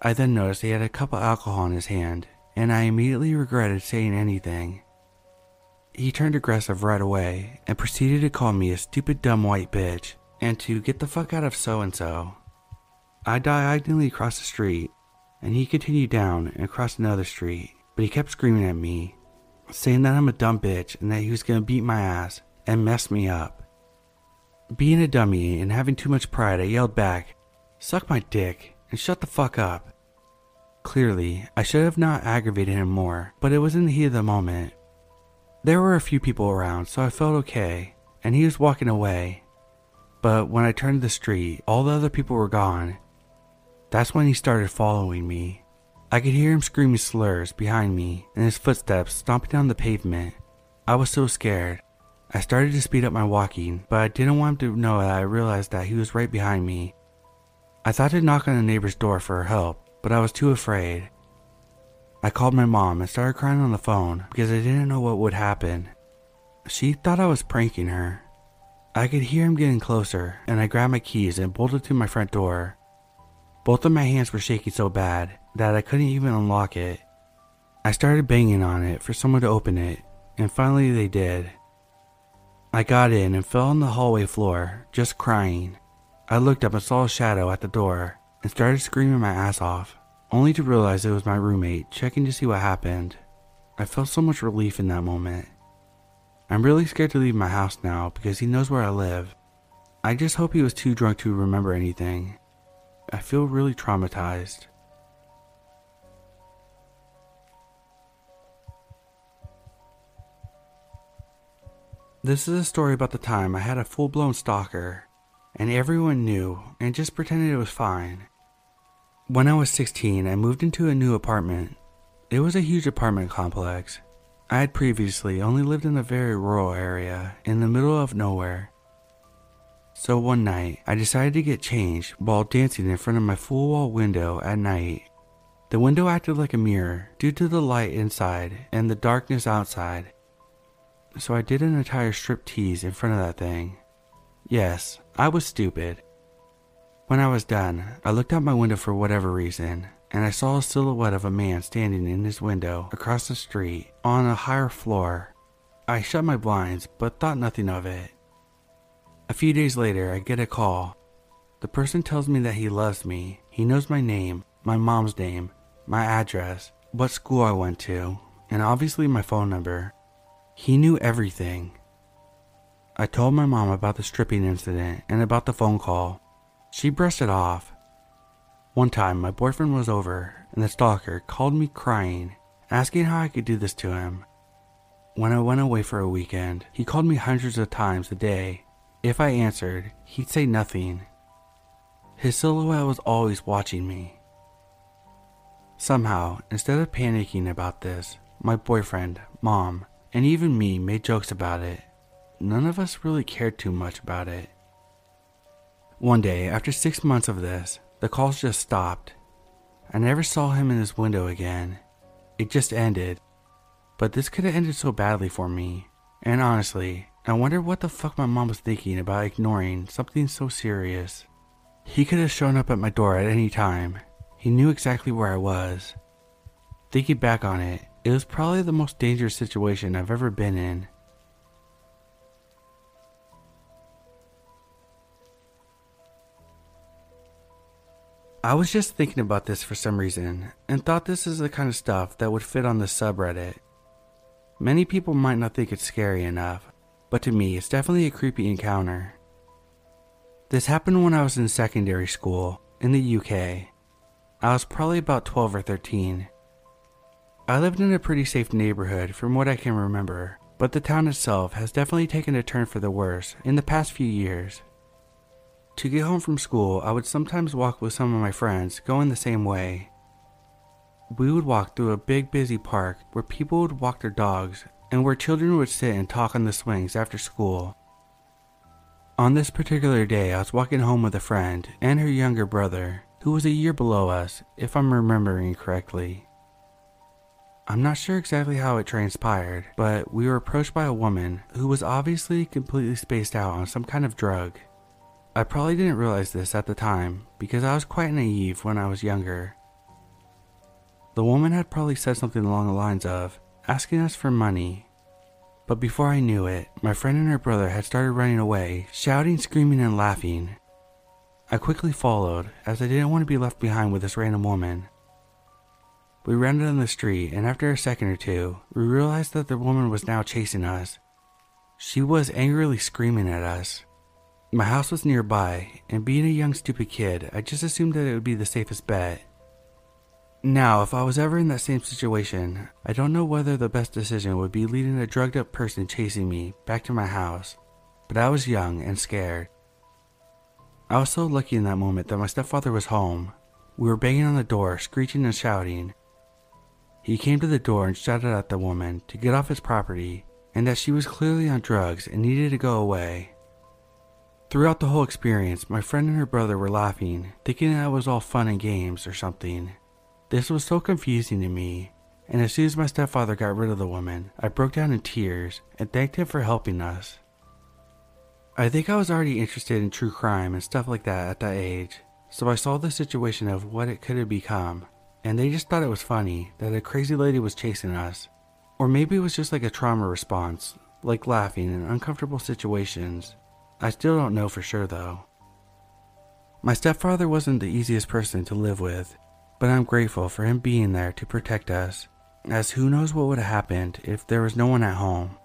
I then noticed he had a cup of alcohol in his hand, and I immediately regretted saying anything. He turned aggressive right away and proceeded to call me a stupid dumb white bitch and to get the fuck out of so and so. I diagonally crossed the street and he continued down and across another street, but he kept screaming at me, saying that I'm a dumb bitch and that he was gonna beat my ass and mess me up. Being a dummy and having too much pride, I yelled back, Suck my dick and shut the fuck up. Clearly, I should have not aggravated him more, but it was in the heat of the moment. There were a few people around, so I felt okay, and he was walking away. But when I turned the street, all the other people were gone, that's when he started following me. I could hear him screaming slurs behind me and his footsteps stomping down the pavement. I was so scared. I started to speed up my walking, but I didn't want him to know that I realized that he was right behind me. I thought to knock on the neighbor's door for help, but I was too afraid. I called my mom and started crying on the phone because I didn't know what would happen. She thought I was pranking her. I could hear him getting closer, and I grabbed my keys and bolted to my front door. Both of my hands were shaking so bad that I couldn't even unlock it. I started banging on it for someone to open it, and finally they did. I got in and fell on the hallway floor, just crying. I looked up and saw a shadow at the door, and started screaming my ass off, only to realize it was my roommate checking to see what happened. I felt so much relief in that moment. I'm really scared to leave my house now because he knows where I live. I just hope he was too drunk to remember anything. I feel really traumatized. This is a story about the time I had a full blown stalker, and everyone knew and just pretended it was fine. When I was 16, I moved into a new apartment. It was a huge apartment complex. I had previously only lived in a very rural area in the middle of nowhere. So one night, I decided to get changed while dancing in front of my full wall window at night. The window acted like a mirror due to the light inside and the darkness outside so I did an entire strip tease in front of that thing. Yes, I was stupid. When I was done, I looked out my window for whatever reason, and I saw a silhouette of a man standing in his window across the street on a higher floor. I shut my blinds, but thought nothing of it. A few days later, I get a call. The person tells me that he loves me. He knows my name, my mom's name, my address, what school I went to, and obviously my phone number. He knew everything. I told my mom about the stripping incident and about the phone call. She brushed it off. One time, my boyfriend was over, and the stalker called me crying, asking how I could do this to him. When I went away for a weekend, he called me hundreds of times a day. If I answered, he'd say nothing. His silhouette was always watching me. Somehow, instead of panicking about this, my boyfriend, mom, and even me made jokes about it. None of us really cared too much about it. One day, after six months of this, the calls just stopped. I never saw him in his window again. It just ended. But this could have ended so badly for me. And honestly, I wonder what the fuck my mom was thinking about ignoring something so serious. He could have shown up at my door at any time. He knew exactly where I was. Thinking back on it, it was probably the most dangerous situation I've ever been in. I was just thinking about this for some reason and thought this is the kind of stuff that would fit on the subreddit. Many people might not think it's scary enough, but to me, it's definitely a creepy encounter. This happened when I was in secondary school in the UK. I was probably about 12 or 13. I lived in a pretty safe neighborhood from what I can remember, but the town itself has definitely taken a turn for the worse in the past few years. To get home from school, I would sometimes walk with some of my friends going the same way. We would walk through a big busy park where people would walk their dogs and where children would sit and talk on the swings after school. On this particular day, I was walking home with a friend and her younger brother, who was a year below us, if I'm remembering correctly. I'm not sure exactly how it transpired, but we were approached by a woman who was obviously completely spaced out on some kind of drug. I probably didn't realize this at the time because I was quite naive when I was younger. The woman had probably said something along the lines of asking us for money. But before I knew it, my friend and her brother had started running away, shouting, screaming, and laughing. I quickly followed as I didn't want to be left behind with this random woman. We ran down the street, and after a second or two, we realized that the woman was now chasing us. She was angrily screaming at us. My house was nearby, and being a young stupid kid, I just assumed that it would be the safest bet. Now, if I was ever in that same situation, I don't know whether the best decision would be leading a drugged up person chasing me back to my house, but I was young and scared. I was so lucky in that moment that my stepfather was home. We were banging on the door, screeching and shouting, he came to the door and shouted at the woman to get off his property and that she was clearly on drugs and needed to go away. Throughout the whole experience, my friend and her brother were laughing, thinking that it was all fun and games or something. This was so confusing to me, and as soon as my stepfather got rid of the woman, I broke down in tears and thanked him for helping us. I think I was already interested in true crime and stuff like that at that age, so I saw the situation of what it could have become and they just thought it was funny that a crazy lady was chasing us. Or maybe it was just like a trauma response, like laughing in uncomfortable situations. I still don't know for sure though. My stepfather wasn't the easiest person to live with, but I'm grateful for him being there to protect us, as who knows what would have happened if there was no one at home.